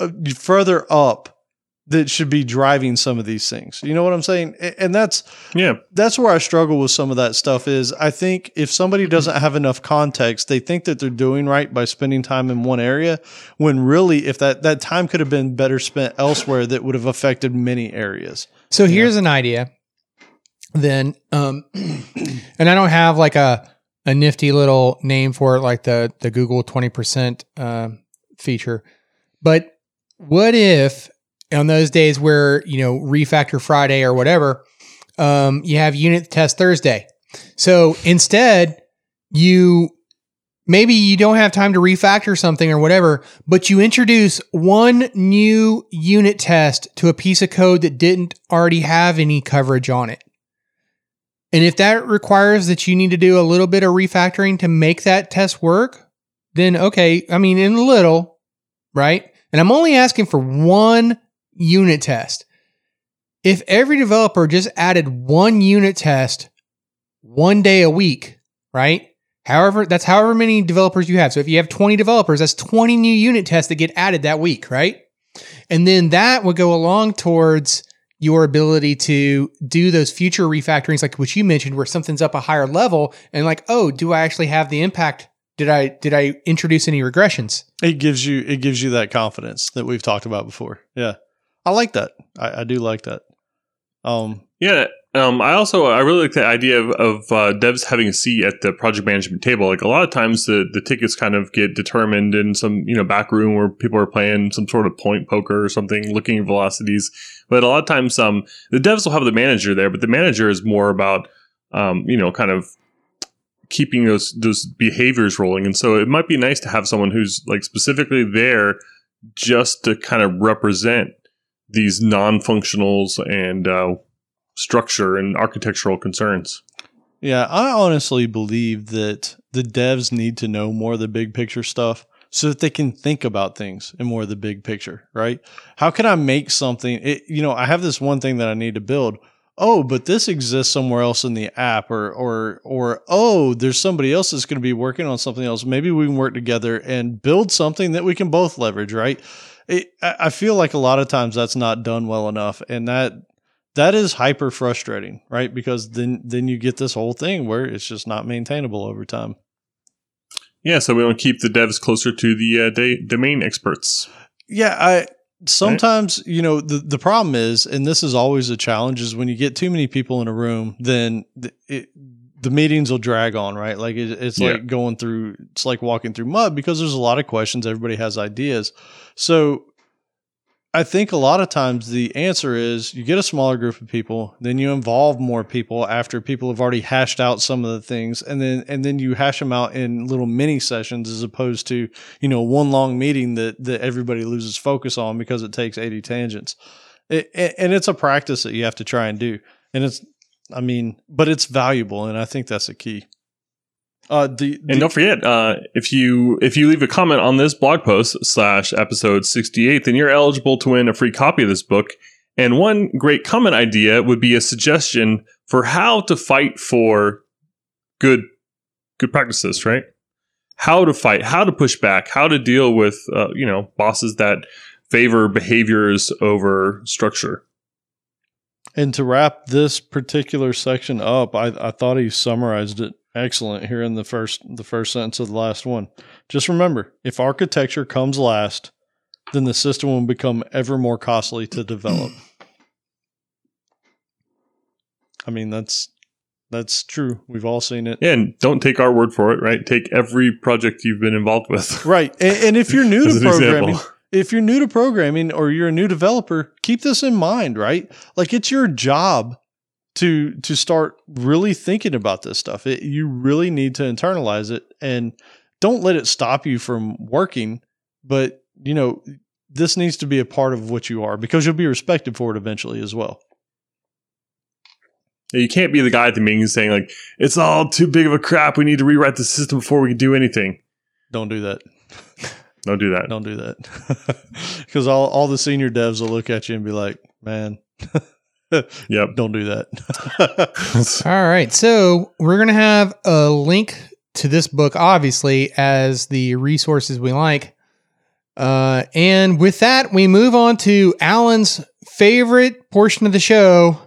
uh, further up that should be driving some of these things. You know what I'm saying? And that's Yeah. that's where I struggle with some of that stuff is I think if somebody doesn't have enough context, they think that they're doing right by spending time in one area when really if that that time could have been better spent elsewhere that would have affected many areas. So here's an idea. Then, um, and I don't have like a a nifty little name for it, like the the Google twenty percent um, feature. But what if on those days where you know refactor Friday or whatever, um, you have unit test Thursday. So instead, you maybe you don't have time to refactor something or whatever, but you introduce one new unit test to a piece of code that didn't already have any coverage on it. And if that requires that you need to do a little bit of refactoring to make that test work, then okay, I mean, in a little, right? And I'm only asking for one unit test. If every developer just added one unit test one day a week, right? However, that's however many developers you have. So if you have 20 developers, that's 20 new unit tests that get added that week, right? And then that would go along towards your ability to do those future refactorings, like what you mentioned, where something's up a higher level and like, oh, do I actually have the impact? Did I did I introduce any regressions? It gives you it gives you that confidence that we've talked about before. Yeah. I like that. I, I do like that. Um Yeah. Um, I also I really like the idea of, of uh, devs having a seat at the project management table. Like a lot of times, the the tickets kind of get determined in some you know back room where people are playing some sort of point poker or something, looking at velocities. But a lot of times, um, the devs will have the manager there, but the manager is more about um, you know kind of keeping those those behaviors rolling. And so it might be nice to have someone who's like specifically there just to kind of represent these non-functionals and uh, structure and architectural concerns. Yeah, I honestly believe that the devs need to know more of the big picture stuff so that they can think about things in more of the big picture, right? How can I make something? It, you know, I have this one thing that I need to build. Oh, but this exists somewhere else in the app, or or or oh, there's somebody else that's going to be working on something else. Maybe we can work together and build something that we can both leverage, right? It, I I feel like a lot of times that's not done well enough, and that that is hyper frustrating, right? Because then then you get this whole thing where it's just not maintainable over time. Yeah, so we want to keep the devs closer to the uh, da- domain experts. Yeah, I sometimes you know the the problem is, and this is always a challenge, is when you get too many people in a room, then the, it, the meetings will drag on, right? Like it, it's Yeah. like going through, it's like walking through mud because there's a lot of questions. Everybody has ideas, so. I think a lot of times the answer is you get a smaller group of people, then you involve more people after people have already hashed out some of the things, and then and then you hash them out in little mini sessions as opposed to you know one long meeting that that everybody loses focus on because it takes 80 tangents. It- and it's a practice that you have to try and do. And it's i mean but it's valuable and i think that's the key uh the, the And don't forget, uh, if you if you leave a comment on this blog post slash episode sixty eight, then you're eligible to win a free copy of this book. And one great comment idea would be a suggestion for how to fight for good good practices, right? How to fight, how to push back, how to deal with uh, you know bosses that favor behaviors over structure. and to wrap this particular section up i i thought he summarized it excellent here in the first the first sentence of the last one just remember if architecture comes last then the system will become ever more costly to develop i mean that's that's true we've all seen it And don't take our word for it, right? Take every project you've been involved with. Right. And, and if you're new to programming, example. if you're new to programming or you're a new developer, keep this in mind, right? Like it's your job to to start really thinking about this stuff. It, you really need to internalize it and don't let it stop you from working, but you know, this needs to be a part of what you are because you'll be respected for it eventually as well. You can't be the guy at the meeting saying like it's all too big of a crap. We need to rewrite the system before we can do anything. Don't do that. Don't do that. Don't do that. Because all, all the senior devs will look at you and be like, man, Yep. don't do that. All right. So we're going to have a link to this book, obviously, as the resources we like. Uh, and with that, we move on to Allen's favorite portion of the show.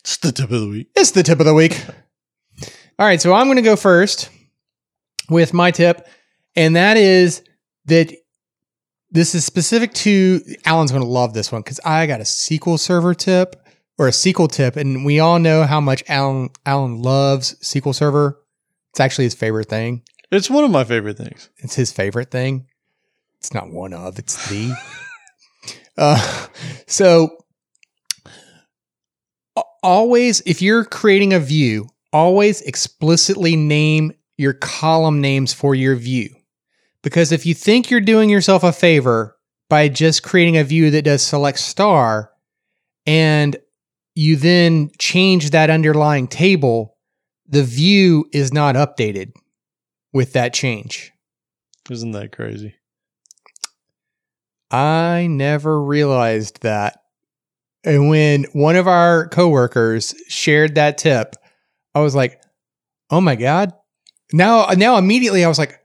it's the tip of the week. It's the tip of the week. All right. So I'm going to go first with my tip. And that is that this is specific to Allen's going to love this one because I got a SQL Server tip or a SQL tip, and we all know how much Allen Allen loves SQL Server. It's actually his favorite thing. It's one of my favorite things. It's his favorite thing. It's not one of. It's the. uh, so always, if you're creating a view, always explicitly name your column names for your view. Because if you think you're doing yourself a favor by just creating a view that does select star and you then change that underlying table, the view is not updated with that change. Isn't that crazy? I never realized that. And when one of our coworkers shared that tip, I was like, "Oh my god!" Now, now immediately, I was like,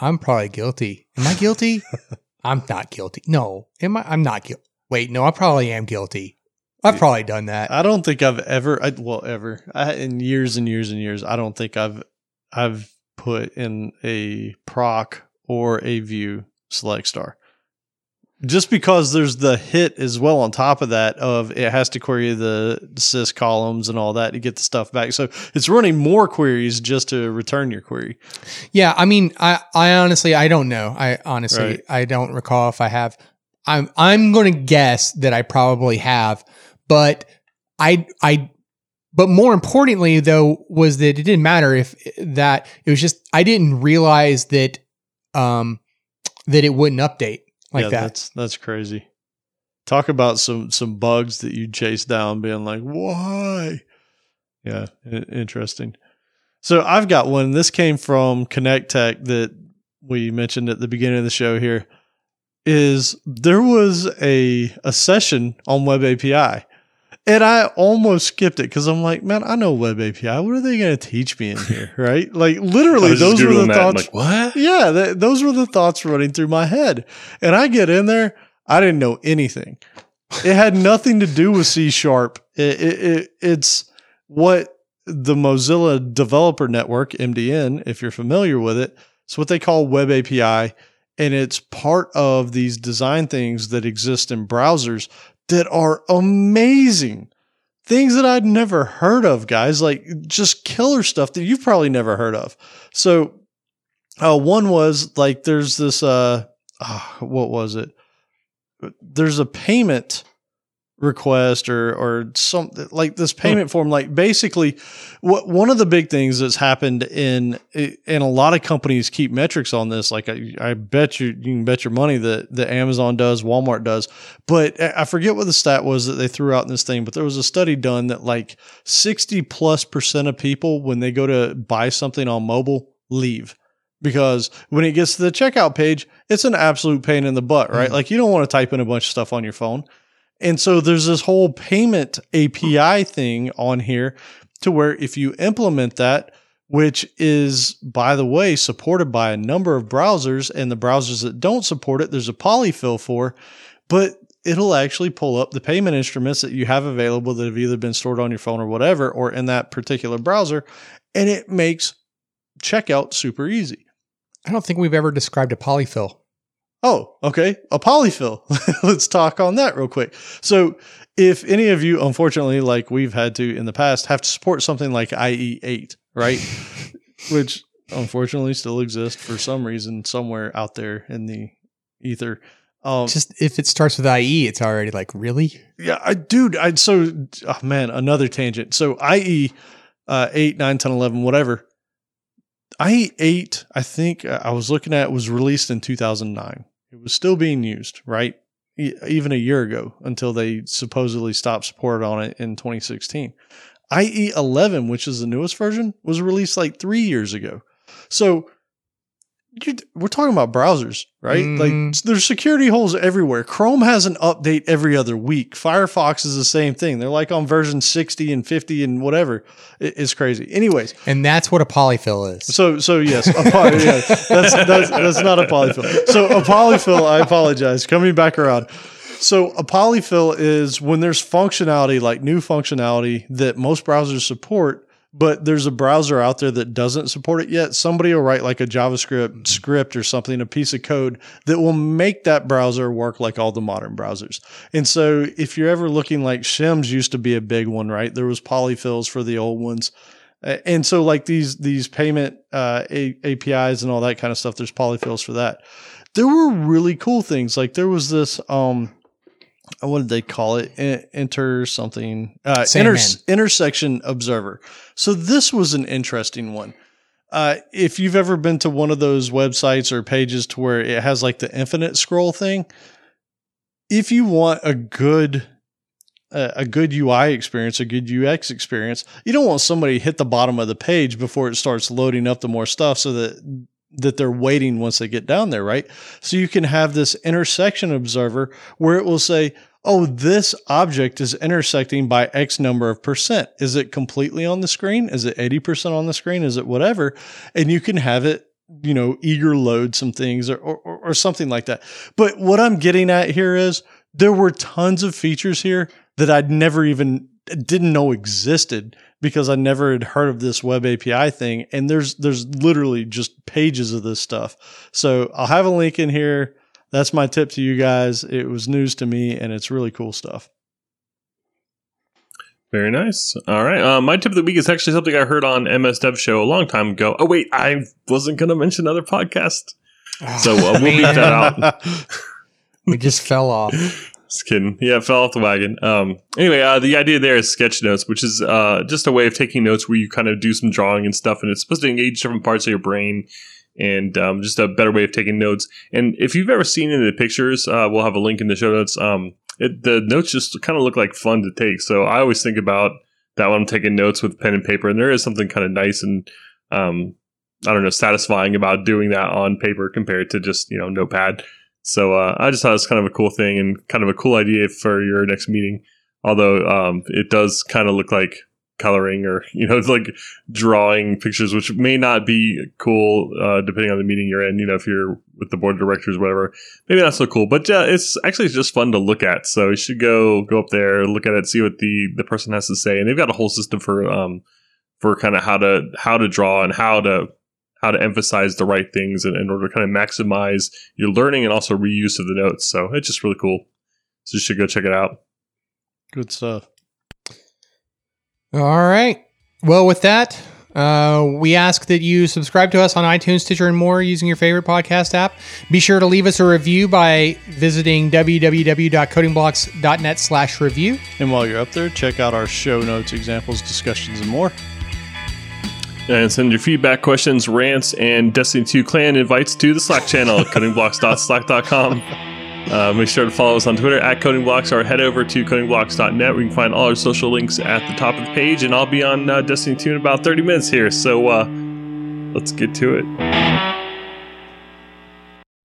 "I'm probably guilty. Am I guilty? I'm not guilty. No, am I? I'm not guilty. Wait, no, I probably am guilty. I've probably done that. I don't think I've ever, I, well, ever I, in years and years and years. I don't think I've I've put in a proc or a view select star. Just because there's the hit as well on top of that of it has to query the sys columns and all that to get the stuff back. So it's running more queries just to return your query. Yeah, I mean, I, I honestly, I don't know. I honestly, Right. I don't recall if I have. I'm, I'm going to guess that I probably have, but I, I, but more importantly, though, was that it didn't matter if that it was just I didn't realize that, um, that it wouldn't update like yeah, that. That's that's crazy. Talk about some some bugs that you chase down, being like, why? Yeah, interesting. So I've got one. This came from Connect Tech that we mentioned at the beginning of the show. Here is there was a a session on Web API. And I almost skipped it because I'm like, man, I know Web API. What are they going to teach me in here? Right? Like, literally, those were the. Thoughts. like, what? Yeah, th- those were the thoughts running through my head. And I get in there, I didn't know anything. It had nothing to do with C sharp. It, it, it, it's what the Mozilla Developer Network, MDN, if you're familiar with it, it's what they call Web API. And it's part of these design things that exist in browsers that are amazing. Things that I'd never heard of, guys, like just killer stuff that you've probably never heard of. So, uh, one was like there's this uh, ah, what was it? There's a payment request or or something like this payment form. Like basically, what one of the big things that's happened in and a lot of companies keep metrics on this. Like I, I bet you you can bet your money that that Amazon does, Walmart does, but I forget what the stat was that they threw out in this thing. But there was a study done that like sixty plus percent of people when they go to buy something on mobile leave because when it gets to the checkout page, it's an absolute pain in the butt, right? Mhm. Like you don't want to type in a bunch of stuff on your phone. And so there's this whole payment API thing on here to where if you implement that, which is, by the way, supported by a number of browsers, and the browsers that don't support it, there's a polyfill for, but it'll actually pull up the payment instruments that you have available that have either been stored on your phone or whatever, or in that particular browser, and it makes checkout super easy. I don't think we've ever described a polyfill. Oh, okay. A polyfill. Let's talk on that real quick. So, if any of you, unfortunately, like we've had to in the past, have to support something like IE8, right? Which unfortunately still exists for some reason somewhere out there in the ether. Um, Just if it starts with IE, it's already like really. yeah, I, dude, I so oh man, another tangent. So IE uh, 8, 9, 10, 11, whatever. IE8, I think uh, I was looking at was released in 2009. It was still being used, right? E- even a year ago until they supposedly stopped support on it in 2016. IE11, which is the newest version, was released like three years ago. So we're talking about browsers, right? Mhm. Like there's security holes everywhere. Chrome has an update every other week. Firefox is the same thing. They're like on version 60 and 50 and whatever. It- it's crazy. Anyways, And that's what a polyfill is. so so yes, a poly, yeah, that's that's that's not a polyfill. So a polyfill, I apologize. Coming back around. So a polyfill is when there's functionality like new functionality that most browsers support, but there's a browser out there that doesn't support it yet. Somebody will write like a JavaScript script or something, a piece of code that will make that browser work like all the modern browsers. And so if you're ever looking like Shims used to be a big one, right? There was polyfills for the old ones. And so like these these payment uh, A- APIs and all that kind of stuff, there's polyfills for that. There were really cool things. Like there was this um what did they call it? Enter something uh, inter- intersection observer. So this was an interesting one. Uh, if you've ever been to one of those websites or pages to where it has like the infinite scroll thing, if you want a good a a good UI experience, a good UX experience, you don't want somebody to hit the bottom of the page before it starts loading up the more stuff so that that they're waiting once they get down there, right? So you can have this intersection observer where it will say, "Oh, this object is intersecting by X number of percent. Is it completely on the screen? Is it 80% on the screen? Is it whatever?" And you can have it you know, eager load some things or, or, or something like that. But what I'm getting at here is there were tons of features here that I'd never even didn't know existed because I never had heard of this web API thing. And there's there's literally just pages of this stuff. So I'll have a link in here. That's my tip to you guys. It was news to me and it's really cool stuff. Very nice. All right. Uh, my tip of the week is actually something I heard on MS Dev Show a long time ago. Oh wait, I wasn't going to mention another podcast, so uh, we'll beat that out. we just fell off. Just kidding. Yeah, fell off the wagon. Um, anyway, uh, the idea there is sketch notes, which is uh, just a way of taking notes where you kind of do some drawing and stuff, and it's supposed to engage different parts of your brain and um, just a better way of taking notes. And if you've ever seen any of the pictures, uh, we'll have a link in the show notes. Um, it, the notes just kind of look like fun to take. So I always think about that when I'm taking notes with pen and paper, and there is something kind of nice and um, I don't know, satisfying about doing that on paper compared to just you know notepad. So uh, I just thought it was kind of a cool thing and kind of a cool idea for your next meeting. Although um, it does kind of look like coloring or you know it's like drawing pictures, which may not be cool uh, depending on the meeting you're in. You know, if you're with the board of directors, or whatever, maybe not so cool. But uh, it's actually just fun to look at. So you should go go up there, look at it, see what the the person has to say, and they've got a whole system for um for kind of how to how to draw and how to how to emphasize the right things in, in order to kind of maximize your learning and also reuse of the notes. So it's just really cool. So you should go check it out. Good stuff. All right. Well, with that, uh, we ask that you subscribe to us on iTunes, Stitcher, and more using your favorite podcast app. Be sure to leave us a review by visiting www.codingblocks.net slash review. And while you're up there, check out our show notes, examples, discussions, and more. And send your feedback, questions, rants, and Destiny 2 clan invites to the Slack channel codingblocks.slack.com. Uh, make sure to follow us on Twitter at codingblocks or head over to codingblocks.net where you can find all our social links at the top of the page. And I'll be on uh, Destiny 2 in about 30 minutes here. So uh, let's get to it.